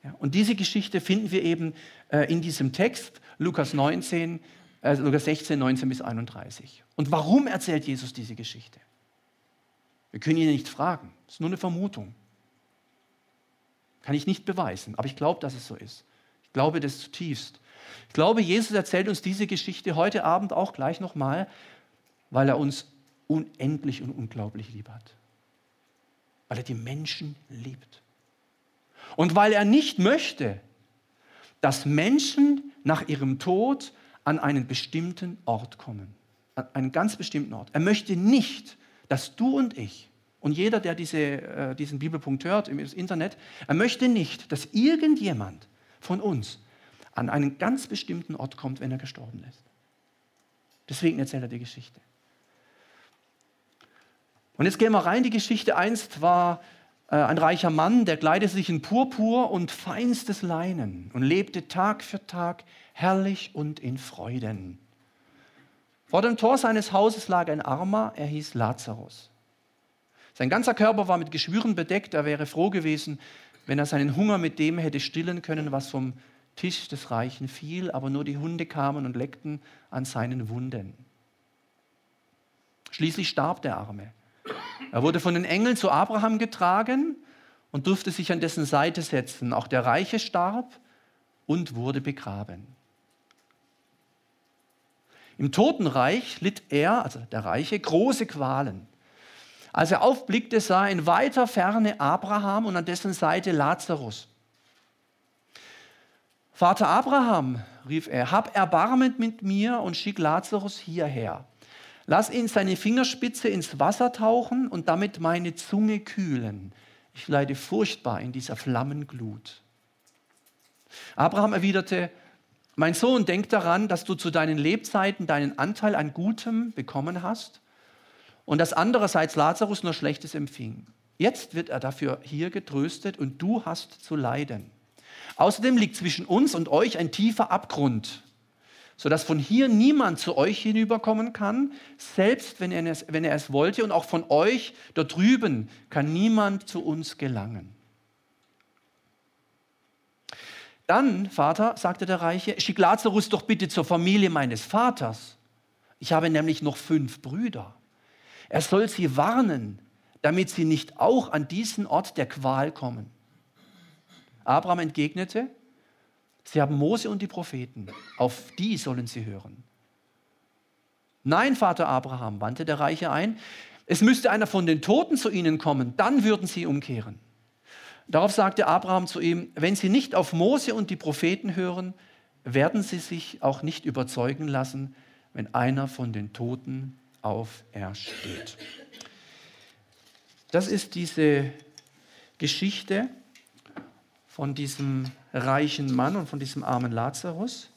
Ja, und diese Geschichte finden wir eben äh, in diesem Text, Lukas 19, äh, Lukas 16, 19 bis 31. Und warum erzählt Jesus diese Geschichte? Wir können ihn nicht fragen. Es ist nur eine Vermutung. Kann ich nicht beweisen, aber ich glaube, dass es so ist. Ich glaube das zutiefst. Ich glaube, Jesus erzählt uns diese Geschichte heute Abend auch gleich nochmal, weil er uns unendlich und unglaublich lieb hat. Weil er die Menschen liebt. Und weil er nicht möchte, dass Menschen nach ihrem Tod an einen bestimmten Ort kommen. An einen ganz bestimmten Ort. Er möchte nicht, dass du und ich und jeder, der diese, äh, diesen Bibelpunkt hört im Internet, er möchte nicht, dass irgendjemand von uns an einen ganz bestimmten Ort kommt, wenn er gestorben ist. Deswegen erzählt er die Geschichte. Und jetzt gehen wir rein. Die Geschichte einst war äh, ein reicher Mann, der kleidete sich in Purpur und feinstes Leinen und lebte Tag für Tag herrlich und in Freuden. Vor dem Tor seines Hauses lag ein Armer, er hieß Lazarus. Sein ganzer Körper war mit Geschwüren bedeckt, er wäre froh gewesen, wenn er seinen Hunger mit dem hätte stillen können, was vom Tisch des Reichen fiel, aber nur die Hunde kamen und leckten an seinen Wunden. Schließlich starb der Arme. Er wurde von den Engeln zu Abraham getragen und durfte sich an dessen Seite setzen. Auch der Reiche starb und wurde begraben. Im Totenreich litt er, also der Reiche, große Qualen. Als er aufblickte, sah er in weiter Ferne Abraham und an dessen Seite Lazarus. Vater Abraham, rief er, hab Erbarmen mit mir und schick Lazarus hierher. Lass ihn seine Fingerspitze ins Wasser tauchen und damit meine Zunge kühlen. Ich leide furchtbar in dieser Flammenglut. Abraham erwiderte, mein Sohn, denk daran, dass du zu deinen Lebzeiten deinen Anteil an Gutem bekommen hast und dass andererseits Lazarus nur Schlechtes empfing. Jetzt wird er dafür hier getröstet und du hast zu leiden. Außerdem liegt zwischen uns und euch ein tiefer Abgrund sodass von hier niemand zu euch hinüberkommen kann, selbst wenn er, es, wenn er es wollte. Und auch von euch dort drüben kann niemand zu uns gelangen. Dann, Vater, sagte der Reiche, schick Lazarus doch bitte zur Familie meines Vaters. Ich habe nämlich noch fünf Brüder. Er soll sie warnen, damit sie nicht auch an diesen Ort der Qual kommen. Abraham entgegnete, Sie haben Mose und die Propheten, auf die sollen sie hören. Nein, Vater Abraham, wandte der Reiche ein, es müsste einer von den Toten zu ihnen kommen, dann würden sie umkehren. Darauf sagte Abraham zu ihm, wenn sie nicht auf Mose und die Propheten hören, werden sie sich auch nicht überzeugen lassen, wenn einer von den Toten aufersteht. Das ist diese Geschichte von diesem reichen Mann und von diesem armen Lazarus.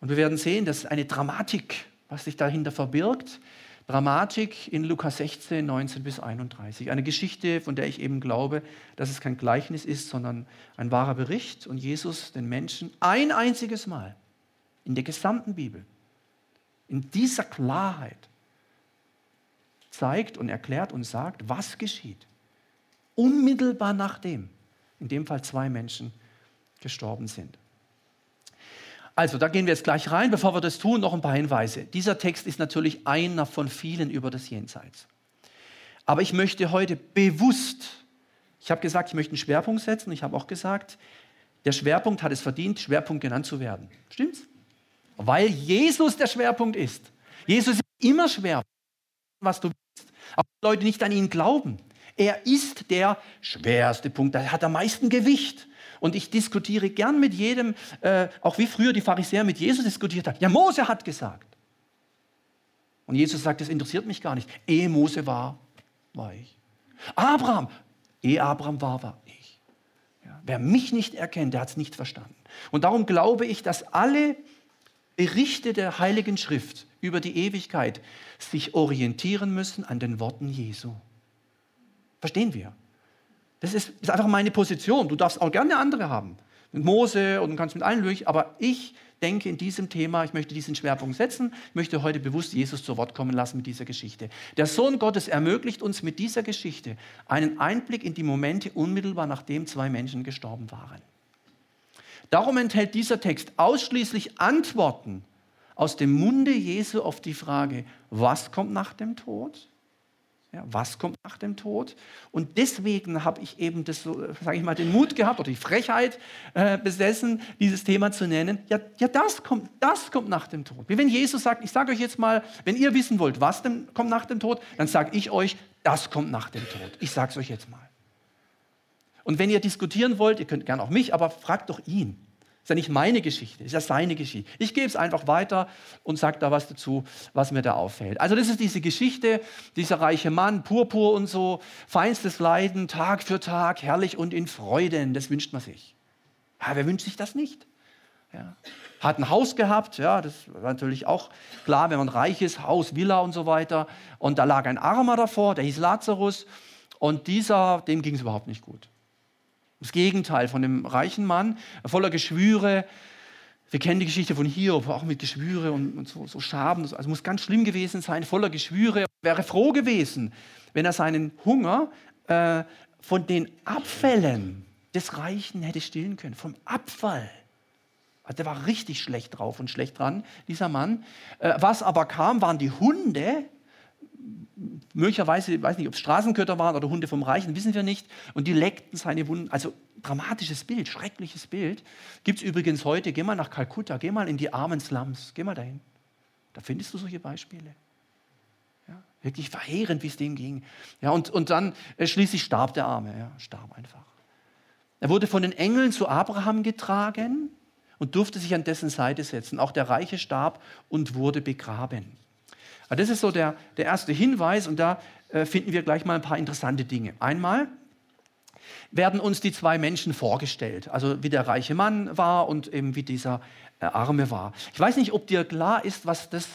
Und wir werden sehen, dass eine Dramatik, was sich dahinter verbirgt. Dramatik in Lukas 16, 19 bis 31. Eine Geschichte, von der ich eben glaube, dass es kein Gleichnis ist, sondern ein wahrer Bericht. Und Jesus den Menschen ein einziges Mal in der gesamten Bibel, in dieser Klarheit, zeigt und erklärt und sagt, was geschieht. Unmittelbar nachdem in dem Fall zwei Menschen gestorben sind. Also, da gehen wir jetzt gleich rein. Bevor wir das tun, noch ein paar Hinweise. Dieser Text ist natürlich einer von vielen über das Jenseits. Aber ich möchte heute bewusst, ich habe gesagt, ich möchte einen Schwerpunkt setzen. Ich habe auch gesagt, der Schwerpunkt hat es verdient, Schwerpunkt genannt zu werden. Stimmt's? Weil Jesus der Schwerpunkt ist. Jesus ist immer Schwerpunkt, was du willst. Auch Leute nicht an ihn glauben. Er ist der schwerste Punkt, er hat am meisten Gewicht. Und ich diskutiere gern mit jedem, äh, auch wie früher die Pharisäer mit Jesus diskutiert haben. Ja, Mose hat gesagt. Und Jesus sagt, das interessiert mich gar nicht. Ehe Mose war, war ich. Abraham, ehe Abraham war, war ich. Ja, wer mich nicht erkennt, der hat es nicht verstanden. Und darum glaube ich, dass alle Berichte der Heiligen Schrift über die Ewigkeit sich orientieren müssen an den Worten Jesu. Verstehen wir? Das ist, ist einfach meine Position. Du darfst auch gerne andere haben. Mit Mose und kannst mit allen durch. Aber ich denke in diesem Thema, ich möchte diesen Schwerpunkt setzen. Ich möchte heute bewusst Jesus zu Wort kommen lassen mit dieser Geschichte. Der Sohn Gottes ermöglicht uns mit dieser Geschichte einen Einblick in die Momente unmittelbar nachdem zwei Menschen gestorben waren. Darum enthält dieser Text ausschließlich Antworten aus dem Munde Jesu auf die Frage, was kommt nach dem Tod? Ja, was kommt nach dem Tod? Und deswegen habe ich eben das, sage ich mal, den Mut gehabt oder die Frechheit äh, besessen, dieses Thema zu nennen. Ja, ja, das kommt, das kommt nach dem Tod. Wie wenn Jesus sagt, ich sage euch jetzt mal, wenn ihr wissen wollt, was denn kommt nach dem Tod, dann sage ich euch, das kommt nach dem Tod. Ich sage es euch jetzt mal. Und wenn ihr diskutieren wollt, ihr könnt gerne auch mich, aber fragt doch ihn. Ist ja nicht meine Geschichte, ist ja seine Geschichte. Ich gebe es einfach weiter und sage da was dazu, was mir da auffällt. Also das ist diese Geschichte, dieser reiche Mann, Purpur und so, feinstes Leiden, Tag für Tag, herrlich und in Freuden. Das wünscht man sich. Ja, wer wünscht sich das nicht? Ja. Hat ein Haus gehabt, ja, das war natürlich auch klar, wenn man reich ist, Haus, Villa und so weiter. Und da lag ein Armer davor, der hieß Lazarus. Und dieser, dem ging es überhaupt nicht gut. Das Gegenteil von dem reichen Mann, voller Geschwüre. Wir kennen die Geschichte von Hiob, auch mit Geschwüre und, und so, so, Schaben. Also muss ganz schlimm gewesen sein, voller Geschwüre. Wäre froh gewesen, wenn er seinen Hunger äh, von den Abfällen des Reichen hätte stillen können. Vom Abfall. Also der war richtig schlecht drauf und schlecht dran, dieser Mann. Äh, was aber kam, waren die Hunde, möglicherweise, ich weiß nicht, ob es Straßenköter waren oder Hunde vom Reichen, wissen wir nicht. Und die leckten seine Wunden. Also dramatisches Bild, schreckliches Bild. Gibt es übrigens heute, geh mal nach Kalkutta, geh mal in die armen Slums, geh mal dahin. Da findest du solche Beispiele. Ja, wirklich verheerend, wie es dem ging. Ja, und, und dann äh, schließlich starb der Arme, ja, starb einfach. Er wurde von den Engeln zu Abraham getragen und durfte sich an dessen Seite setzen. Auch der Reiche starb und wurde begraben. Das ist so der, der erste Hinweis und da äh, finden wir gleich mal ein paar interessante Dinge. Einmal werden uns die zwei Menschen vorgestellt, also wie der reiche Mann war und eben wie dieser äh, Arme war. Ich weiß nicht, ob dir klar ist, was, das,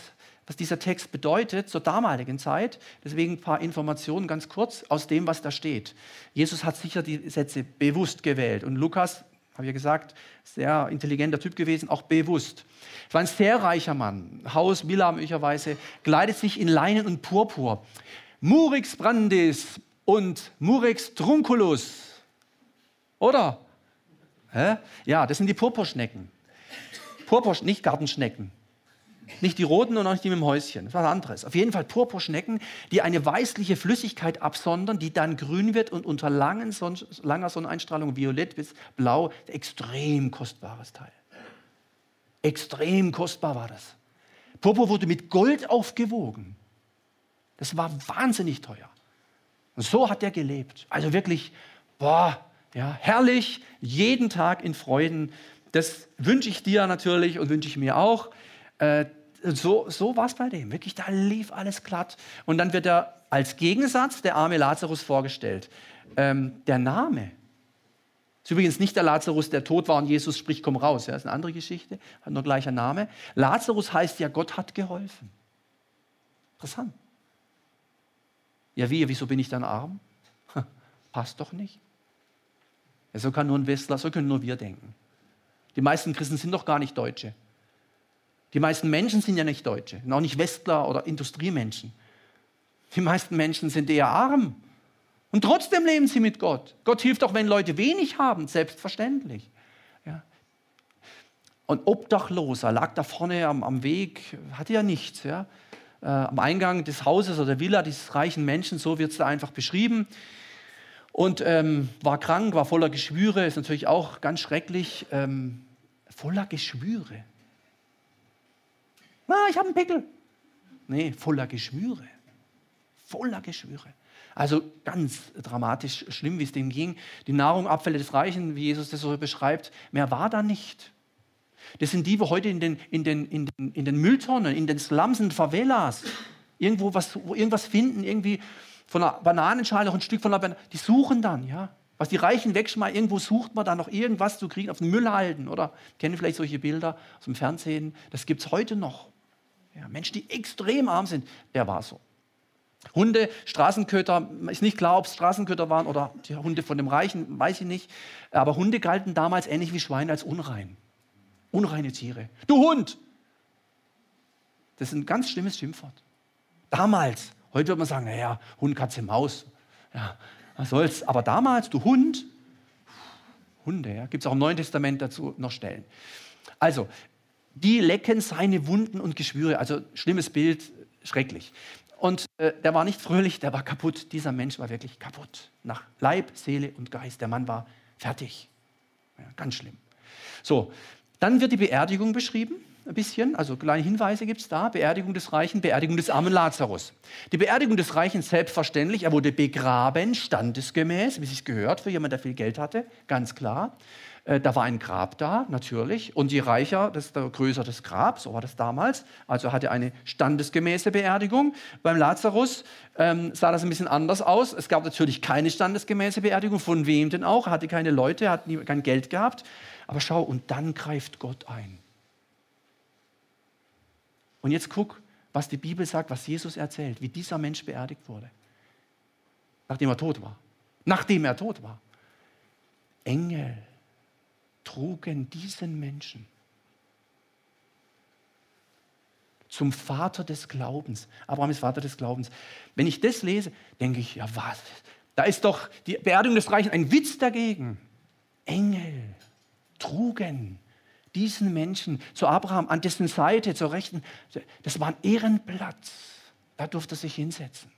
was dieser Text bedeutet zur damaligen Zeit. Deswegen ein paar Informationen ganz kurz aus dem, was da steht. Jesus hat sicher die Sätze bewusst gewählt und Lukas habe ich ja gesagt, sehr intelligenter Typ gewesen, auch bewusst. Es war ein sehr reicher Mann, Haus, Villa möglicherweise, kleidet sich in Leinen und Purpur. Murix brandis und Murex trunculus. Oder? Hä? Ja, das sind die Purpurschnecken. Purpur, nicht Gartenschnecken. Nicht die roten und auch nicht die mit dem Häuschen. Das ist was anderes. Auf jeden Fall Purpurschnecken, die eine weißliche Flüssigkeit absondern, die dann grün wird und unter Son langer Sonneneinstrahlung violett bis blau. Extrem kostbares Teil. Extrem kostbar war das. Purpur wurde mit Gold aufgewogen. Das war wahnsinnig teuer. Und so hat er gelebt. Also wirklich, boah, ja, herrlich, jeden Tag in Freuden. Das wünsche ich dir natürlich und wünsche ich mir auch. Äh, so, so war es bei dem. Wirklich, da lief alles glatt. Und dann wird er als Gegensatz der arme Lazarus vorgestellt. Ähm, der Name. Ist übrigens nicht der Lazarus, der tot war und Jesus spricht, komm raus. Ja, ist eine andere Geschichte, hat nur gleicher Name. Lazarus heißt ja, Gott hat geholfen. Interessant. Ja, wie? Wieso bin ich dann arm? Passt doch nicht. Ja, so kann nur ein Westler, so können nur wir denken. Die meisten Christen sind doch gar nicht Deutsche. Die meisten Menschen sind ja nicht Deutsche, auch nicht Westler oder Industriemenschen. Die meisten Menschen sind eher arm. Und trotzdem leben sie mit Gott. Gott hilft auch, wenn Leute wenig haben, selbstverständlich. Ja. Und Obdachloser lag da vorne am, am Weg, hatte ja nichts. Ja. Äh, am Eingang des Hauses oder der Villa dieses reichen Menschen, so wird es da einfach beschrieben. Und ähm, war krank, war voller Geschwüre, ist natürlich auch ganz schrecklich. Ähm, voller Geschwüre. Ah, ich habe einen Pickel. Nee, voller Geschwüre. Voller Geschwüre. Also ganz dramatisch schlimm, wie es dem ging. Die Nahrungabfälle des Reichen, wie Jesus das so beschreibt, mehr war da nicht. Das sind die, wo heute in den, in den, in den, in den Mülltonnen, in den Slums und Favelas irgendwo was, irgendwas finden, irgendwie von einer Bananenschale noch ein Stück von einer Banane, die suchen dann, ja. Was die Reichen wegschmeißen, irgendwo sucht man da noch irgendwas zu kriegen, auf den Müll halten, oder? Kennen vielleicht solche Bilder aus dem Fernsehen? Das gibt es heute noch. Ja, Menschen, die extrem arm sind, der war so. Hunde, Straßenköter, ist nicht klar, ob es Straßenköter waren oder die Hunde von dem Reichen, weiß ich nicht. Aber Hunde galten damals ähnlich wie Schweine als unrein. Unreine Tiere. Du Hund! Das ist ein ganz schlimmes Schimpfwort. Damals. Heute würde man sagen, naja, Hund, Katze, Maus. Ja, was soll's. Aber damals, du Hund, Hunde, ja, gibt es auch im Neuen Testament dazu noch Stellen. Also, die lecken seine Wunden und Geschwüre. Also schlimmes Bild, schrecklich. Und äh, der war nicht fröhlich, der war kaputt. Dieser Mensch war wirklich kaputt. Nach Leib, Seele und Geist. Der Mann war fertig. Ja, ganz schlimm. So, dann wird die Beerdigung beschrieben ein bisschen, also kleine Hinweise gibt es da. Beerdigung des Reichen, Beerdigung des armen Lazarus. Die Beerdigung des Reichen selbstverständlich, er wurde begraben, standesgemäß, wie es gehört, für jemanden, der viel Geld hatte, ganz klar. Äh, da war ein Grab da, natürlich. Und je reicher, desto größer das Grab, so war das damals. Also hatte eine standesgemäße Beerdigung. Beim Lazarus ähm, sah das ein bisschen anders aus. Es gab natürlich keine standesgemäße Beerdigung. Von wem denn auch? Er hatte keine Leute, hat kein Geld gehabt. Aber schau, und dann greift Gott ein. Und jetzt guck, was die Bibel sagt, was Jesus erzählt, wie dieser Mensch beerdigt wurde. Nachdem er tot war. Nachdem er tot war. Engel trugen diesen Menschen zum Vater des Glaubens. Abraham ist Vater des Glaubens. Wenn ich das lese, denke ich, ja was? Da ist doch die Beerdigung des Reichen ein Witz dagegen. Engel trugen diesen Menschen zu Abraham an dessen Seite, zur Rechten. Das war ein Ehrenplatz. Da durfte er sich hinsetzen,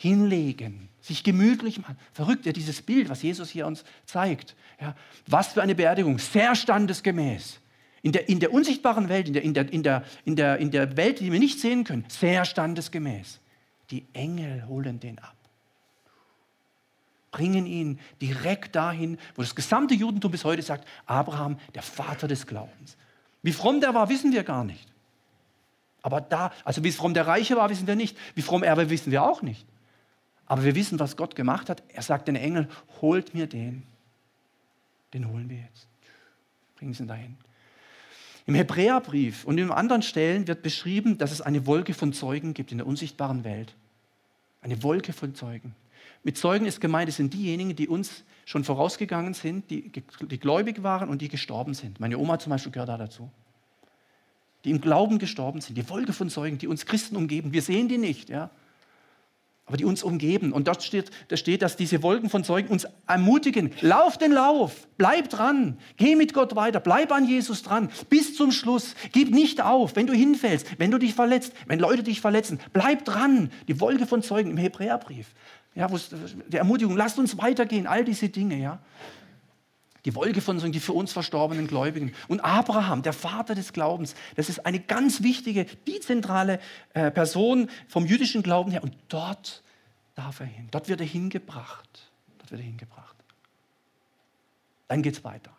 hinlegen, sich gemütlich machen. Verrückt ja dieses Bild, was Jesus hier uns zeigt. Ja, was für eine Beerdigung, sehr standesgemäß. In der, in der unsichtbaren Welt, in der, in, der, in, der, in, der, in der Welt, die wir nicht sehen können, sehr standesgemäß. Die Engel holen den ab bringen ihn direkt dahin, wo das gesamte Judentum bis heute sagt, Abraham, der Vater des Glaubens. Wie fromm der war, wissen wir gar nicht. Aber da, also wie fromm der Reiche war, wissen wir nicht. Wie fromm er war, wissen wir auch nicht. Aber wir wissen, was Gott gemacht hat. Er sagt den Engel, holt mir den. Den holen wir jetzt. Bringen Sie ihn dahin. Im Hebräerbrief und in anderen Stellen wird beschrieben, dass es eine Wolke von Zeugen gibt in der unsichtbaren Welt. Eine Wolke von Zeugen. Mit Zeugen ist gemeint, es sind diejenigen, die uns schon vorausgegangen sind, die, die gläubig waren und die gestorben sind. Meine Oma zum Beispiel gehört da dazu. Die im Glauben gestorben sind. Die Wolke von Zeugen, die uns Christen umgeben. Wir sehen die nicht, ja. Aber die uns umgeben. Und dort steht, da steht, dass diese Wolken von Zeugen uns ermutigen. Lauf den Lauf, bleib dran, geh mit Gott weiter, bleib an Jesus dran, bis zum Schluss. Gib nicht auf, wenn du hinfällst, wenn du dich verletzt, wenn Leute dich verletzen. Bleib dran. Die Wolke von Zeugen im Hebräerbrief. Ja, die Ermutigung, lasst uns weitergehen, all diese Dinge, ja. Die Wolke von die für uns verstorbenen Gläubigen. Und Abraham, der Vater des Glaubens, das ist eine ganz wichtige, die zentrale äh, Person vom jüdischen Glauben her. Und dort darf er hin. Dort wird er hingebracht. Dort wird er hingebracht. Dann geht es weiter.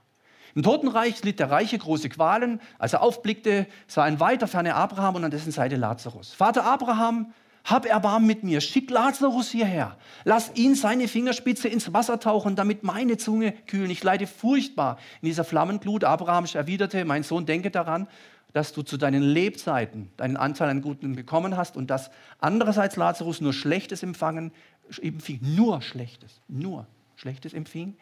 Im Totenreich litt der Reiche große Qualen. Als er aufblickte, sah ein weiter ferne Abraham und an dessen Seite Lazarus. Vater Abraham, hab Erbarm mit mir, schick Lazarus hierher. Lass ihn seine Fingerspitze ins Wasser tauchen, damit meine Zunge kühlen. Ich leide furchtbar in dieser Flammenglut. Abraham erwiderte, mein Sohn, denke daran, dass du zu deinen Lebzeiten deinen Anteil an Guten bekommen hast und dass andererseits Lazarus nur Schlechtes empfangen, empfing, nur Schlechtes, nur Schlechtes empfing.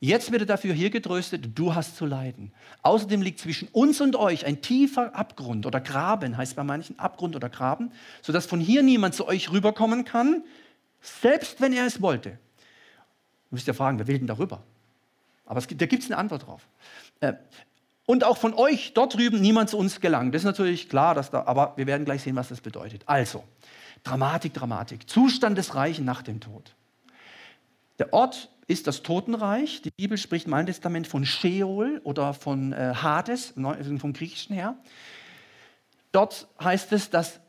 Jetzt wird er dafür hier getröstet, du hast zu leiden. Außerdem liegt zwischen uns und euch ein tiefer Abgrund oder Graben, heißt bei manchen Abgrund oder Graben, sodass von hier niemand zu euch rüberkommen kann, selbst wenn er es wollte. Du müsst ja fragen, wer will denn darüber? Aber gibt, da gibt es eine Antwort drauf. Äh, und auch von euch dort drüben niemand zu uns gelangt. Das ist natürlich klar, dass da, aber wir werden gleich sehen, was das bedeutet. Also, Dramatik, Dramatik. Zustand des Reichen nach dem Tod. Der Ort ist das Totenreich. Die Bibel spricht im Alten Testament von Sheol oder von äh, Hades, vom Griechischen her. Dort heißt es, dass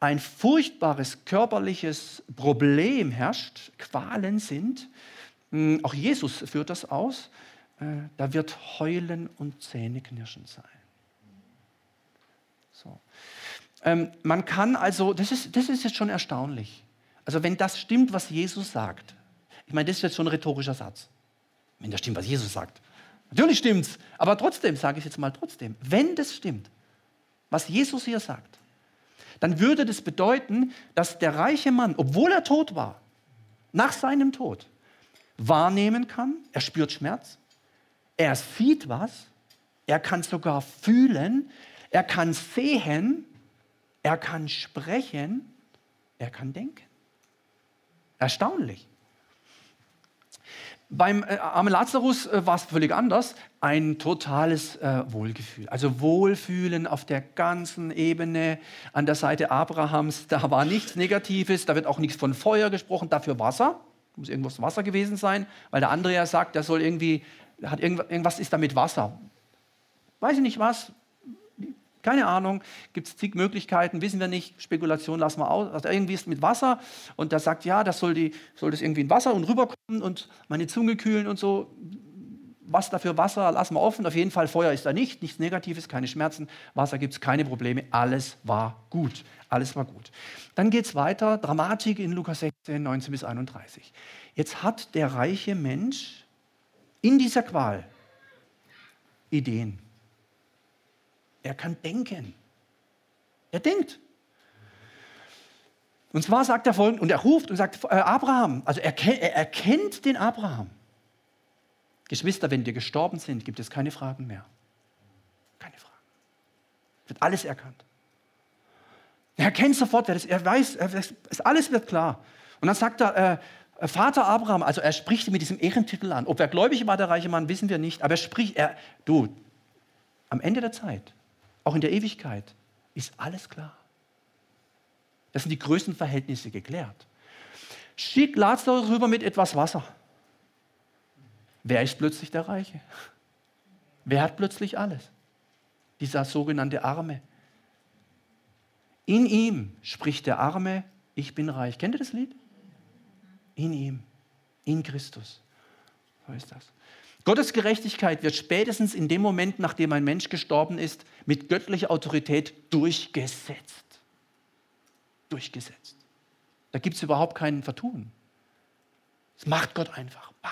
ein furchtbares körperliches Problem herrscht, Qualen sind. Hm, auch Jesus führt das aus. Äh, da wird Heulen und Zähneknirschen sein. So. Ähm, man kann also, das ist, das ist jetzt schon erstaunlich. Also wenn das stimmt, was Jesus sagt, ich meine, das ist jetzt schon ein rhetorischer Satz. Wenn das stimmt, was Jesus sagt. Natürlich stimmt's, aber trotzdem, sage ich jetzt mal trotzdem, wenn das stimmt, was Jesus hier sagt, dann würde das bedeuten, dass der reiche Mann, obwohl er tot war, nach seinem Tod wahrnehmen kann, er spürt Schmerz, er sieht was, er kann sogar fühlen, er kann sehen, er kann sprechen, er kann denken. Erstaunlich. Beim äh, armen Lazarus äh, war es völlig anders. Ein totales äh, Wohlgefühl. Also Wohlfühlen auf der ganzen Ebene an der Seite Abrahams. Da war nichts Negatives, da wird auch nichts von Feuer gesprochen, dafür Wasser. Muss irgendwas Wasser gewesen sein, weil der andere ja sagt, der soll irgendwie, hat irgendwas, irgendwas ist da mit Wasser. Weiß ich nicht was, keine Ahnung, gibt es zig Möglichkeiten, wissen wir nicht, Spekulation lassen wir aus. Also irgendwie ist mit Wasser und der sagt, ja, das soll, die, soll das irgendwie in Wasser und rüberkommen und meine Zunge kühlen und so. Was dafür Wasser, lassen wir offen. Auf jeden Fall, Feuer ist da nicht, nichts Negatives, keine Schmerzen. Wasser gibt es keine Probleme. Alles war gut. Alles war gut. Dann geht es weiter, Dramatik in Lukas 16, 19 bis 31. Jetzt hat der reiche Mensch in dieser Qual Ideen. Er kann denken. Er denkt. Und zwar sagt er folgendes, und er ruft und sagt, äh, Abraham, also er, er erkennt den Abraham. Geschwister, wenn wir gestorben sind, gibt es keine Fragen mehr. Keine Fragen. Wird alles erkannt. Er erkennt sofort, er weiß, alles wird klar. Und dann sagt er, äh, Vater Abraham, also er spricht mit diesem Ehrentitel an. Ob er gläubig war, der reiche Mann, wissen wir nicht. Aber er spricht, er, du, am Ende der Zeit auch in der Ewigkeit, ist alles klar. Das sind die größten Verhältnisse geklärt. Schick Lazarus rüber mit etwas Wasser. Wer ist plötzlich der Reiche? Wer hat plötzlich alles? Dieser sogenannte Arme. In ihm spricht der Arme, ich bin reich. Kennt ihr das Lied? In ihm, in Christus. So ist das. Gottes Gerechtigkeit wird spätestens in dem Moment, nachdem ein Mensch gestorben ist, mit göttlicher Autorität durchgesetzt. Durchgesetzt. Da gibt es überhaupt keinen Vertun. Das macht Gott einfach. Bam.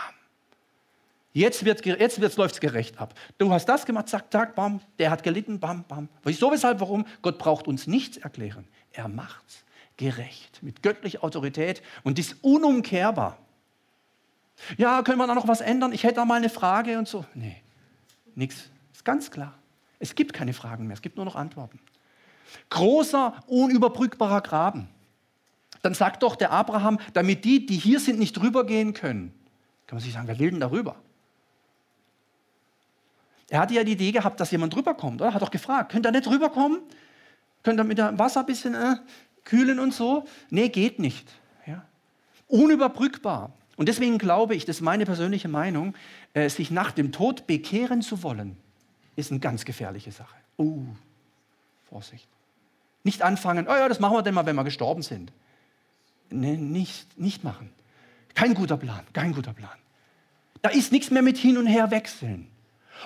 Jetzt, wird, jetzt läuft es gerecht ab. Du hast das gemacht, zack, zack, bam. Der hat gelitten, bam, bam. Wieso, weshalb, warum? Gott braucht uns nichts erklären. Er macht es gerecht. Mit göttlicher Autorität. Und dies unumkehrbar. Ja, können wir da noch was ändern? Ich hätte da mal eine Frage und so. Nee, nichts. Ist ganz klar. Es gibt keine Fragen mehr, es gibt nur noch Antworten. Großer, unüberbrückbarer Graben. Dann sagt doch der Abraham, damit die, die hier sind, nicht rübergehen können. Kann man sich sagen, wer will denn da rüber? Er hatte ja die Idee gehabt, dass jemand rüberkommt, oder? Hat doch gefragt, könnt ihr nicht rüberkommen? Könnt ihr mit dem Wasser ein bisschen äh, kühlen und so? Nee, geht nicht. Ja? Unüberbrückbar. Und deswegen glaube ich, das ist meine persönliche Meinung, äh, sich nach dem Tod bekehren zu wollen, ist eine ganz gefährliche Sache. Uh, Vorsicht. Nicht anfangen, oh ja, das machen wir denn mal, wenn wir gestorben sind. Nee, nicht, nicht machen. Kein guter Plan, kein guter Plan. Da ist nichts mehr mit hin und her wechseln.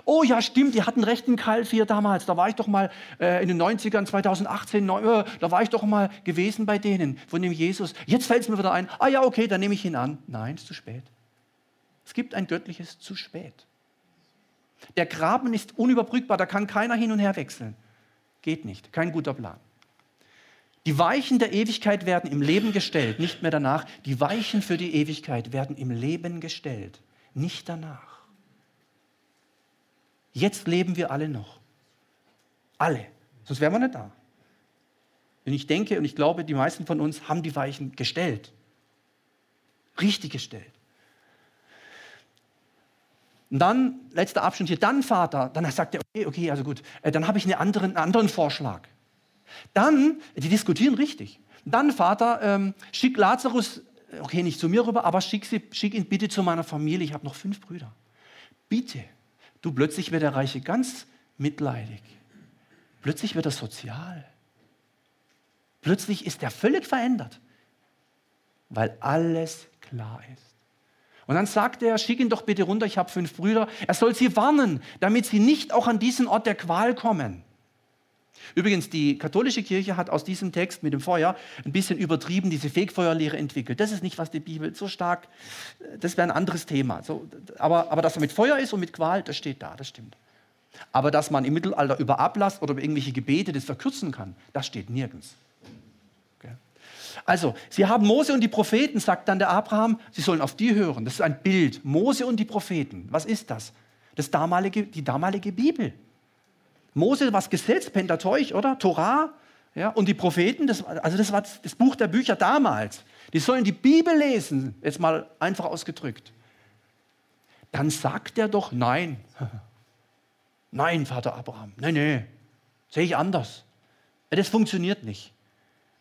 Oh ja, stimmt, die hatten recht in Kalfir damals. Da war ich doch mal äh, in den 90ern, 2018, neun, äh, da war ich doch mal gewesen bei denen, von dem Jesus. Jetzt fällt es mir wieder ein, ah ja, okay, dann nehme ich ihn an. Nein, ist zu spät. Es gibt ein göttliches zu spät. Der Graben ist unüberbrückbar, da kann keiner hin und her wechseln. Geht nicht, kein guter Plan. Die Weichen der Ewigkeit werden im Leben gestellt, nicht mehr danach. Die Weichen für die Ewigkeit werden im Leben gestellt, nicht danach. Jetzt leben wir alle noch. Alle. Sonst wären wir nicht da. Und ich denke und ich glaube, die meisten von uns haben die Weichen gestellt. Richtig gestellt. Und dann, letzter Abschnitt hier, dann Vater, dann sagt er, okay, okay, also gut, äh, dann habe ich einen anderen, einen anderen Vorschlag. Dann, die diskutieren richtig. Dann Vater, ähm, schick Lazarus, okay, nicht zu mir rüber, aber schick, sie, schick ihn bitte zu meiner Familie, ich habe noch fünf Brüder. Bitte. Du, plötzlich wird der Reiche ganz mitleidig. Plötzlich wird er sozial. Plötzlich ist er völlig verändert, weil alles klar ist. Und dann sagt er, schick ihn doch bitte runter, ich habe fünf Brüder. Er soll sie warnen, damit sie nicht auch an diesen Ort der Qual kommen. Übrigens, die katholische Kirche hat aus diesem Text mit dem Feuer ein bisschen übertrieben diese Fegfeuerlehre entwickelt. Das ist nicht, was die Bibel so stark, das wäre ein anderes Thema. So, aber, aber dass er mit Feuer ist und mit Qual, das steht da, das stimmt. Aber dass man im Mittelalter über Ablass oder über irgendwelche Gebete das verkürzen kann, das steht nirgends. Okay. Also, sie haben Mose und die Propheten, sagt dann der Abraham, sie sollen auf die hören. Das ist ein Bild. Mose und die Propheten. Was ist das? Das damalige, die damalige Bibel. Mose was Gesetz, Pentateuch, oder? Torah. Ja, und die Propheten, das, also das war das Buch der Bücher damals. Die sollen die Bibel lesen, jetzt mal einfach ausgedrückt.
dann sagt er doch nein. *laughs* Nein, Vater Abraham, nein, nein, sehe ich anders. Das funktioniert nicht.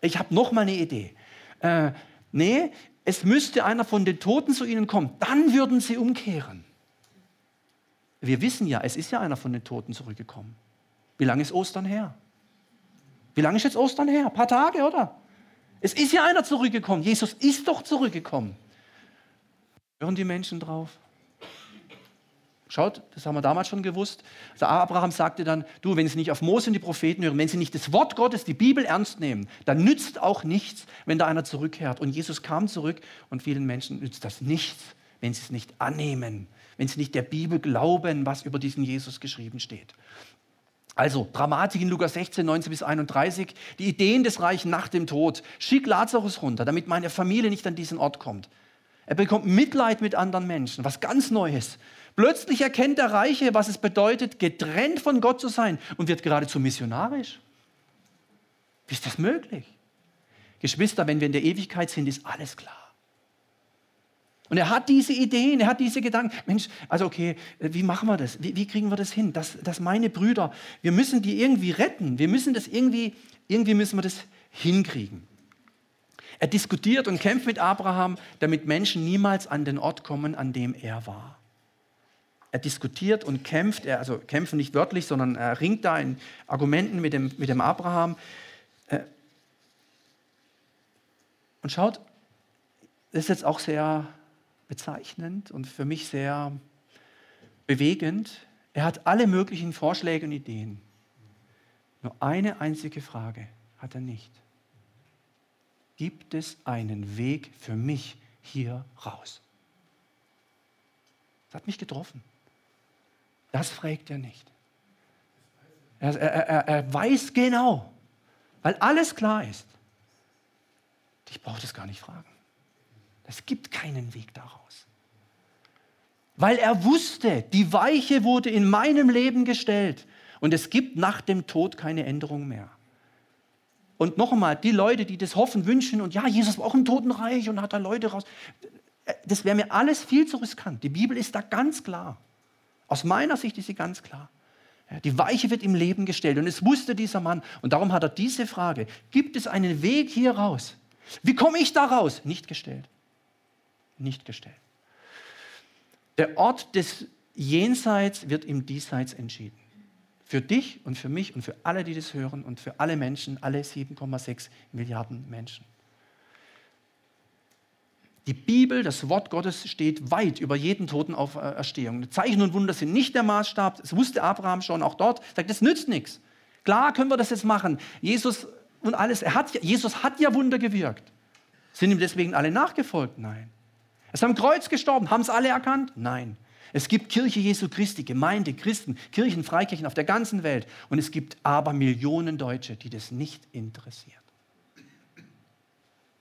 Ich habe noch mal eine Idee. Äh, nee, es müsste einer von den Toten zu ihnen kommen, dann würden sie umkehren. Wir wissen ja, es ist ja einer von den Toten zurückgekommen. Wie lange ist Ostern her? Wie lange ist jetzt Ostern her? Ein paar Tage, oder? Es ist ja einer zurückgekommen. Jesus ist doch zurückgekommen. Hören die Menschen drauf? Schaut, das haben wir damals schon gewusst. Also Abraham sagte dann, du, wenn sie nicht auf Mose und die Propheten hören, wenn sie nicht das Wort Gottes, die Bibel ernst nehmen, dann nützt auch nichts, wenn da einer zurückkehrt. Und Jesus kam zurück und vielen Menschen nützt das nichts, wenn sie es nicht annehmen, wenn sie nicht der Bibel glauben, was über diesen Jesus geschrieben steht. Also Dramatik in Lukas 16, 19 bis 31, die Ideen des Reichen nach dem Tod. Schick Lazarus runter, damit meine Familie nicht an diesen Ort kommt. Er bekommt Mitleid mit anderen Menschen, was ganz Neues. Plötzlich erkennt der Reiche, was es bedeutet, getrennt von Gott zu sein und wird geradezu missionarisch. Wie ist das möglich? Geschwister, wenn wir in der Ewigkeit sind, ist alles klar. Und er hat diese Ideen, er hat diese Gedanken. Mensch, also okay, wie machen wir das? Wie, wie kriegen wir das hin? Dass, dass meine Brüder, wir müssen die irgendwie retten. Wir müssen das irgendwie, irgendwie müssen wir das hinkriegen. Er diskutiert und kämpft mit Abraham, damit Menschen niemals an den Ort kommen, an dem er war. Er diskutiert und kämpft, er, also kämpfen nicht wörtlich, sondern er ringt da in Argumenten mit dem, mit dem Abraham. Äh, und schaut, das ist jetzt auch sehr bezeichnend und für mich sehr bewegend. Er hat alle möglichen Vorschläge und Ideen. Nur eine einzige Frage hat er nicht. Gibt es einen Weg für mich hier raus? Das hat mich getroffen. Das fragt er nicht. Er, er, er, er weiß genau, weil alles klar ist. Ich brauche das gar nicht fragen. Es gibt keinen Weg daraus. Weil er wusste, die Weiche wurde in meinem Leben gestellt und es gibt nach dem Tod keine Änderung mehr. Und noch einmal, die Leute, die das hoffen, wünschen und ja, Jesus war auch im Totenreich und hat da Leute raus, das wäre mir alles viel zu riskant. Die Bibel ist da ganz klar. Aus meiner Sicht ist sie ganz klar. Die Weiche wird im Leben gestellt und es wusste dieser Mann und darum hat er diese Frage, gibt es einen Weg hier raus? Wie komme ich da raus? Nicht gestellt nicht gestellt. Der Ort des Jenseits wird im Diesseits entschieden. Für dich und für mich und für alle, die das hören und für alle Menschen, alle 7,6 Milliarden Menschen. Die Bibel, das Wort Gottes, steht weit über jeden Toten auf Erstehung. Zeichen und Wunder sind nicht der Maßstab. Das wusste Abraham schon auch dort. Sagt, das nützt nichts. Klar können wir das jetzt machen. Jesus und alles. Er hat, Jesus hat ja Wunder gewirkt. Sind ihm deswegen alle nachgefolgt? Nein. Er ist am Kreuz gestorben. Haben es alle erkannt? Nein. Es gibt Kirche Jesu Christi, Gemeinde, Christen, Kirchen, Freikirchen auf der ganzen Welt. Und es gibt aber Millionen Deutsche, die das nicht interessiert.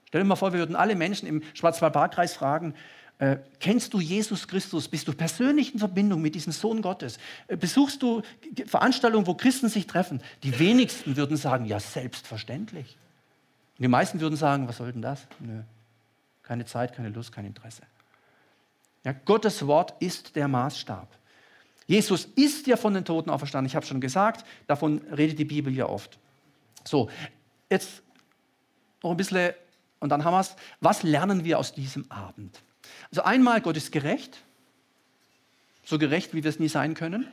Stell dir mal vor, wir würden alle Menschen im Schwarzwald-Baar-Kreis fragen, äh, kennst du Jesus Christus? Bist du persönlich in Verbindung mit diesem Sohn Gottes? Äh, besuchst du Veranstaltungen, wo Christen sich treffen? Die wenigsten würden sagen, ja, selbstverständlich. Und die meisten würden sagen, was soll denn das? Nö keine Zeit, keine Lust, kein Interesse. Ja, Gottes Wort ist der Maßstab. Jesus ist ja von den Toten auferstanden. Ich habe schon gesagt, davon redet die Bibel ja oft. So, jetzt noch ein bisschen, und dann haben wir es. Was lernen wir aus diesem Abend? Also einmal, Gott ist gerecht, so gerecht, wie wir es nie sein können.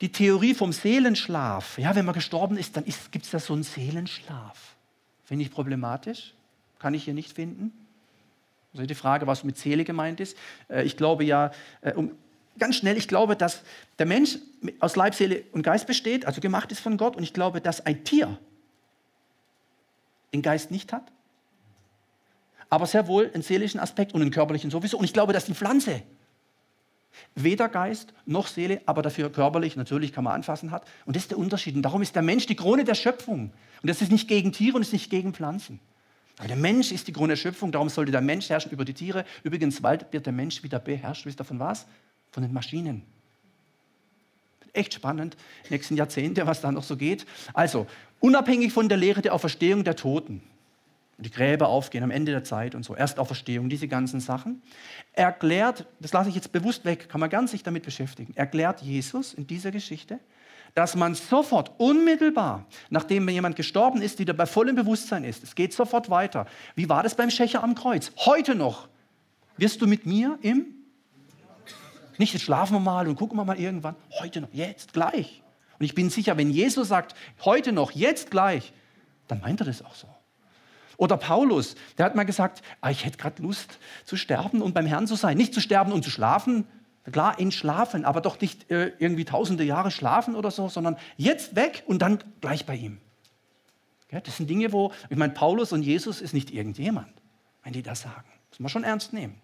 Die Theorie vom Seelenschlaf, ja, wenn man gestorben ist, dann gibt es da so einen Seelenschlaf. Finde ich problematisch, kann ich hier nicht finden. Also die Frage, was mit Seele gemeint ist. Äh, ich glaube ja, äh, um, ganz schnell, ich glaube, dass der Mensch aus Leib, Seele und Geist besteht, also gemacht ist von Gott. Und ich glaube, dass ein Tier den Geist nicht hat, aber sehr wohl einen seelischen Aspekt und einen körperlichen sowieso. Und ich glaube, dass die Pflanze weder Geist noch Seele, aber dafür körperlich, natürlich kann man anfassen, hat. Und das ist der Unterschied. Und darum ist der Mensch die Krone der Schöpfung. Und das ist nicht gegen Tiere und ist nicht gegen Pflanzen. Aber der Mensch ist die Krone der Schöpfung, darum sollte der Mensch herrschen über die Tiere. Übrigens, bald wird der Mensch wieder beherrscht. Wisst ihr von was? Von den Maschinen. Echt spannend, nächsten Jahrzehnte, was da noch so geht. Also, unabhängig von der Lehre der Auferstehung der Toten. die Gräber aufgehen am Ende der Zeit und so, Erstauferstehung, diese ganzen Sachen, erklärt, das lasse ich jetzt bewusst weg, kann man ganz sich damit beschäftigen, erklärt Jesus in dieser Geschichte, dass man sofort, unmittelbar, nachdem jemand gestorben ist, wieder bei vollem Bewusstsein ist, es geht sofort weiter. Wie war das beim Schächer am Kreuz? Heute noch wirst du mit mir im nicht jetzt schlafen wir mal und gucken wir mal irgendwann. Heute noch, jetzt, gleich. Und ich bin sicher, wenn Jesus sagt, heute noch, jetzt gleich, dann meint er das auch so. Oder Paulus, der hat mal gesagt, ah, ich hätte gerade Lust zu sterben und beim Herrn zu sein. Nicht zu sterben und zu schlafen, klar, entschlafen, aber doch nicht äh, irgendwie tausende Jahre schlafen oder so, sondern jetzt weg und dann gleich bei ihm. Ja, das sind Dinge, wo, ich meine, Paulus und Jesus ist nicht irgendjemand, wenn die das sagen. Das muss man schon ernst nehmen.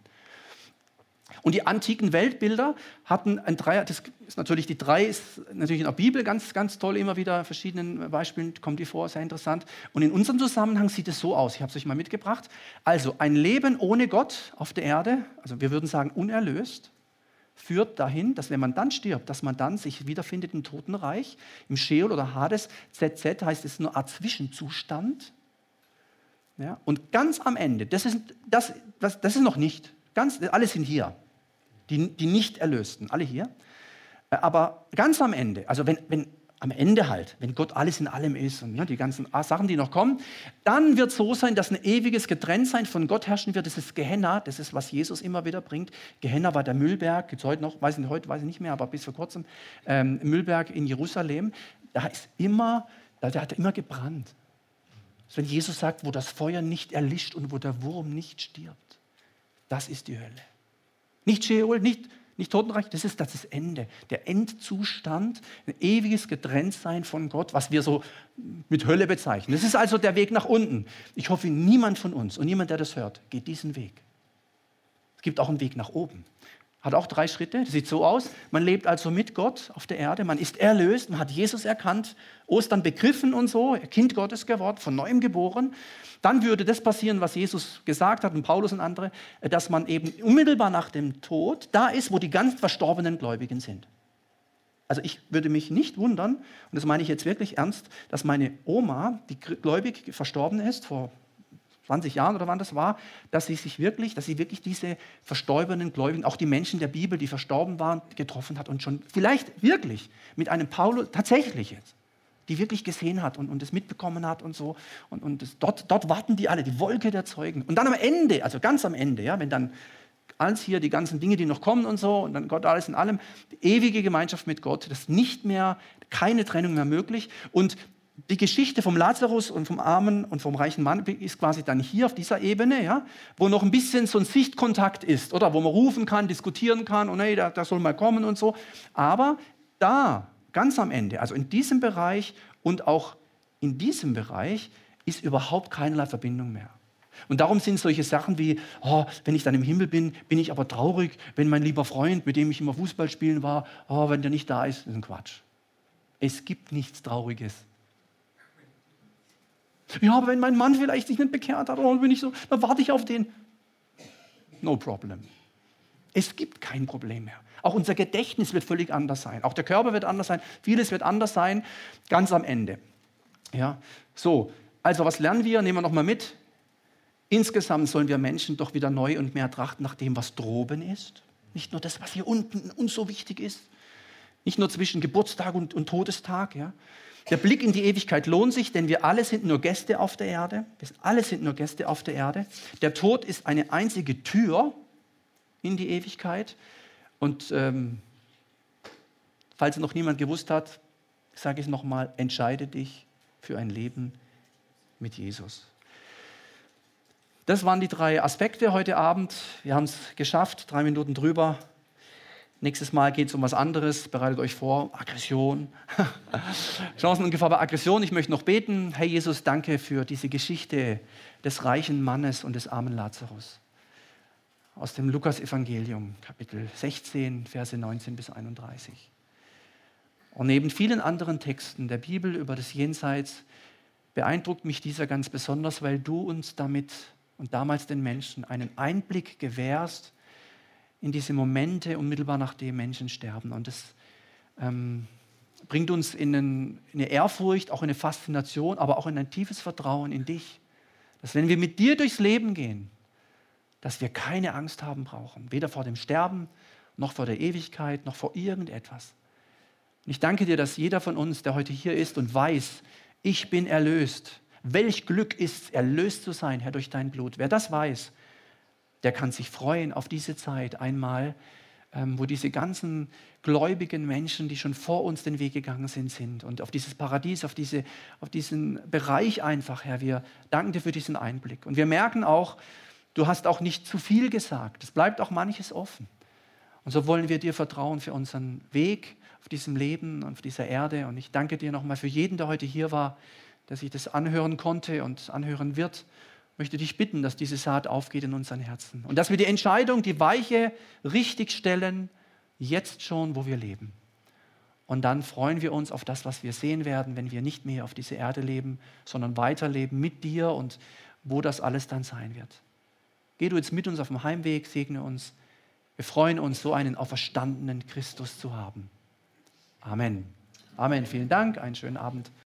Und die antiken Weltbilder hatten ein Dreier, das ist natürlich die drei, ist natürlich in der Bibel ganz, ganz toll, immer wieder verschiedenen Beispielen kommt die vor, sehr interessant. Und in unserem Zusammenhang sieht es so aus, ich habe es euch mal mitgebracht. Also ein Leben ohne Gott auf der Erde, also wir würden sagen unerlöst, führt dahin, dass wenn man dann stirbt, dass man dann sich wiederfindet im Totenreich, im Sheol oder Hades. ZZ heißt es nur Art Zwischenzustand. Ja, und ganz am Ende, das ist, das, das, das ist noch nicht, ganz, alle sind hier die, die Nicht-Erlösten, alle hier. Äh, aber ganz am Ende, also wenn, wenn am Ende halt, wenn Gott alles in allem ist und ja, die ganzen Sachen, die noch kommen, dann wird es so sein, dass ein ewiges Getrenntsein von Gott herrschen wird. Das ist Gehenna, das ist, was Jesus immer wieder bringt. Gehenna war der Müllberg, gibt es heute noch, weiß nicht, heute weiß ich nicht mehr, aber bis vor kurzem, ähm, Müllberg in Jerusalem. Da ist immer, da, da hat er immer gebrannt. Das wenn Jesus sagt, wo das Feuer nicht erlischt und wo der Wurm nicht stirbt, das ist die Hölle. Nicht Sheol, nicht, nicht Totenreich, das ist das Ende, der Endzustand, ein ewiges Getrenntsein von Gott, was wir so mit Hölle bezeichnen. Das ist also der Weg nach unten. Ich hoffe, niemand von uns und niemand, der das hört, geht diesen Weg. Es gibt auch einen Weg nach oben. Hat auch drei Schritte. Das sieht so aus. Man lebt also mit Gott auf der Erde. Man ist erlöst. Man hat Jesus erkannt, Ostern begriffen und so, Kind Gottes geworden, von neuem geboren. Dann würde das passieren, was Jesus gesagt hat und Paulus und andere, dass man eben unmittelbar nach dem Tod da ist, wo die ganz verstorbenen Gläubigen sind. Also ich würde mich nicht wundern, und das meine ich jetzt wirklich ernst, dass meine Oma, die gläubig verstorben ist vor 20 Jahren oder wann das war, dass sie sich wirklich, dass sie wirklich diese verstorbenen Gläubigen, auch die Menschen der Bibel, die verstorben waren, getroffen hat und schon vielleicht wirklich mit einem Paulus, tatsächlich jetzt, die wirklich gesehen hat und, und das mitbekommen hat und so. Und, und das, dort, dort warten die alle, die Wolke der Zeugen. Und dann am Ende, also ganz am Ende, ja, wenn dann alles hier, die ganzen Dinge, die noch kommen und so, und dann Gott alles in allem, die ewige Gemeinschaft mit Gott, das ist nicht mehr, keine Trennung mehr möglich. Und die Geschichte vom Lazarus und vom Armen und vom reichen Mann ist quasi dann hier auf dieser Ebene, ja, wo noch ein bisschen so ein Sichtkontakt ist, oder wo man rufen kann, diskutieren kann, und hey, da, da soll mal kommen und so. Aber da, ganz am Ende, also in diesem Bereich und auch in diesem Bereich, ist überhaupt keinerlei Verbindung mehr. Und darum sind solche Sachen wie, oh, wenn ich dann im Himmel bin, bin ich aber traurig, wenn mein lieber Freund, mit dem ich immer Fußball spielen war, oh, wenn der nicht da ist, ist ein Quatsch. Es gibt nichts Trauriges. Ja, aber wenn mein Mann vielleicht sich nicht bekehrt hat, oh, bin ich so, dann warte ich auf den. No problem. Es gibt kein Problem mehr. Auch unser Gedächtnis wird völlig anders sein. Auch der Körper wird anders sein. Vieles wird anders sein, ganz am Ende. Ja, so. Also, was lernen wir? Nehmen wir nochmal mit. Insgesamt sollen wir Menschen doch wieder neu und mehr trachten nach dem, was droben ist. Nicht nur das, was hier unten uns so wichtig ist. Nicht nur zwischen Geburtstag und, und Todestag. Ja. Der Blick in die Ewigkeit lohnt sich, denn wir alle sind nur Gäste auf der Erde. Wir alle sind nur Gäste auf der Erde. Der Tod ist eine einzige Tür in die Ewigkeit. Und ähm, falls noch niemand gewusst hat, sage ich es nochmal, entscheide dich für ein Leben mit Jesus. Das waren die drei Aspekte heute Abend. Wir haben es geschafft, drei Minuten drüber. Nächstes Mal geht es um was anderes. Bereitet euch vor. Aggression. *laughs* Chancen ungefähr bei Aggression. Ich möchte noch beten. Herr Jesus, danke für diese Geschichte des reichen Mannes und des armen Lazarus. Aus dem Lukas-Evangelium, Kapitel 16, Verse 19 bis 31. Und neben vielen anderen Texten der Bibel über das Jenseits beeindruckt mich dieser ganz besonders, weil du uns damit und damals den Menschen einen Einblick gewährst in diese Momente unmittelbar nachdem Menschen sterben. Und das ähm, bringt uns in, in eine Ehrfurcht, auch in eine Faszination, aber auch in ein tiefes Vertrauen in dich, dass wenn wir mit dir durchs Leben gehen, dass wir keine Angst haben brauchen, weder vor dem Sterben, noch vor der Ewigkeit, noch vor irgendetwas. Und ich danke dir, dass jeder von uns, der heute hier ist und weiß, ich bin erlöst. Welch Glück ist es, erlöst zu sein, Herr, durch dein Blut. Wer das weiß, der kann sich freuen auf diese Zeit einmal, ähm, wo diese ganzen gläubigen Menschen, die schon vor uns den Weg gegangen sind, sind. Und auf dieses Paradies, auf, diese, auf diesen Bereich einfach, Herr, wir danken dir für diesen Einblick. Und wir merken auch, du hast auch nicht zu viel gesagt. Es bleibt auch manches offen. Und so wollen wir dir vertrauen für unseren Weg auf diesem Leben und auf dieser Erde. Und ich danke dir nochmal für jeden, der heute hier war, der sich das anhören konnte und anhören wird. Möchte dich bitten, dass diese Saat aufgeht in unseren Herzen und dass wir die Entscheidung, die Weiche richtig stellen, jetzt schon, wo wir leben. Und dann freuen wir uns auf das, was wir sehen werden, wenn wir nicht mehr auf dieser Erde leben, sondern weiterleben mit dir und wo das alles dann sein wird. Geh du jetzt mit uns auf dem Heimweg, segne uns. Wir freuen uns, so einen auferstandenen Christus zu haben. Amen. Amen. Vielen Dank. Einen schönen Abend.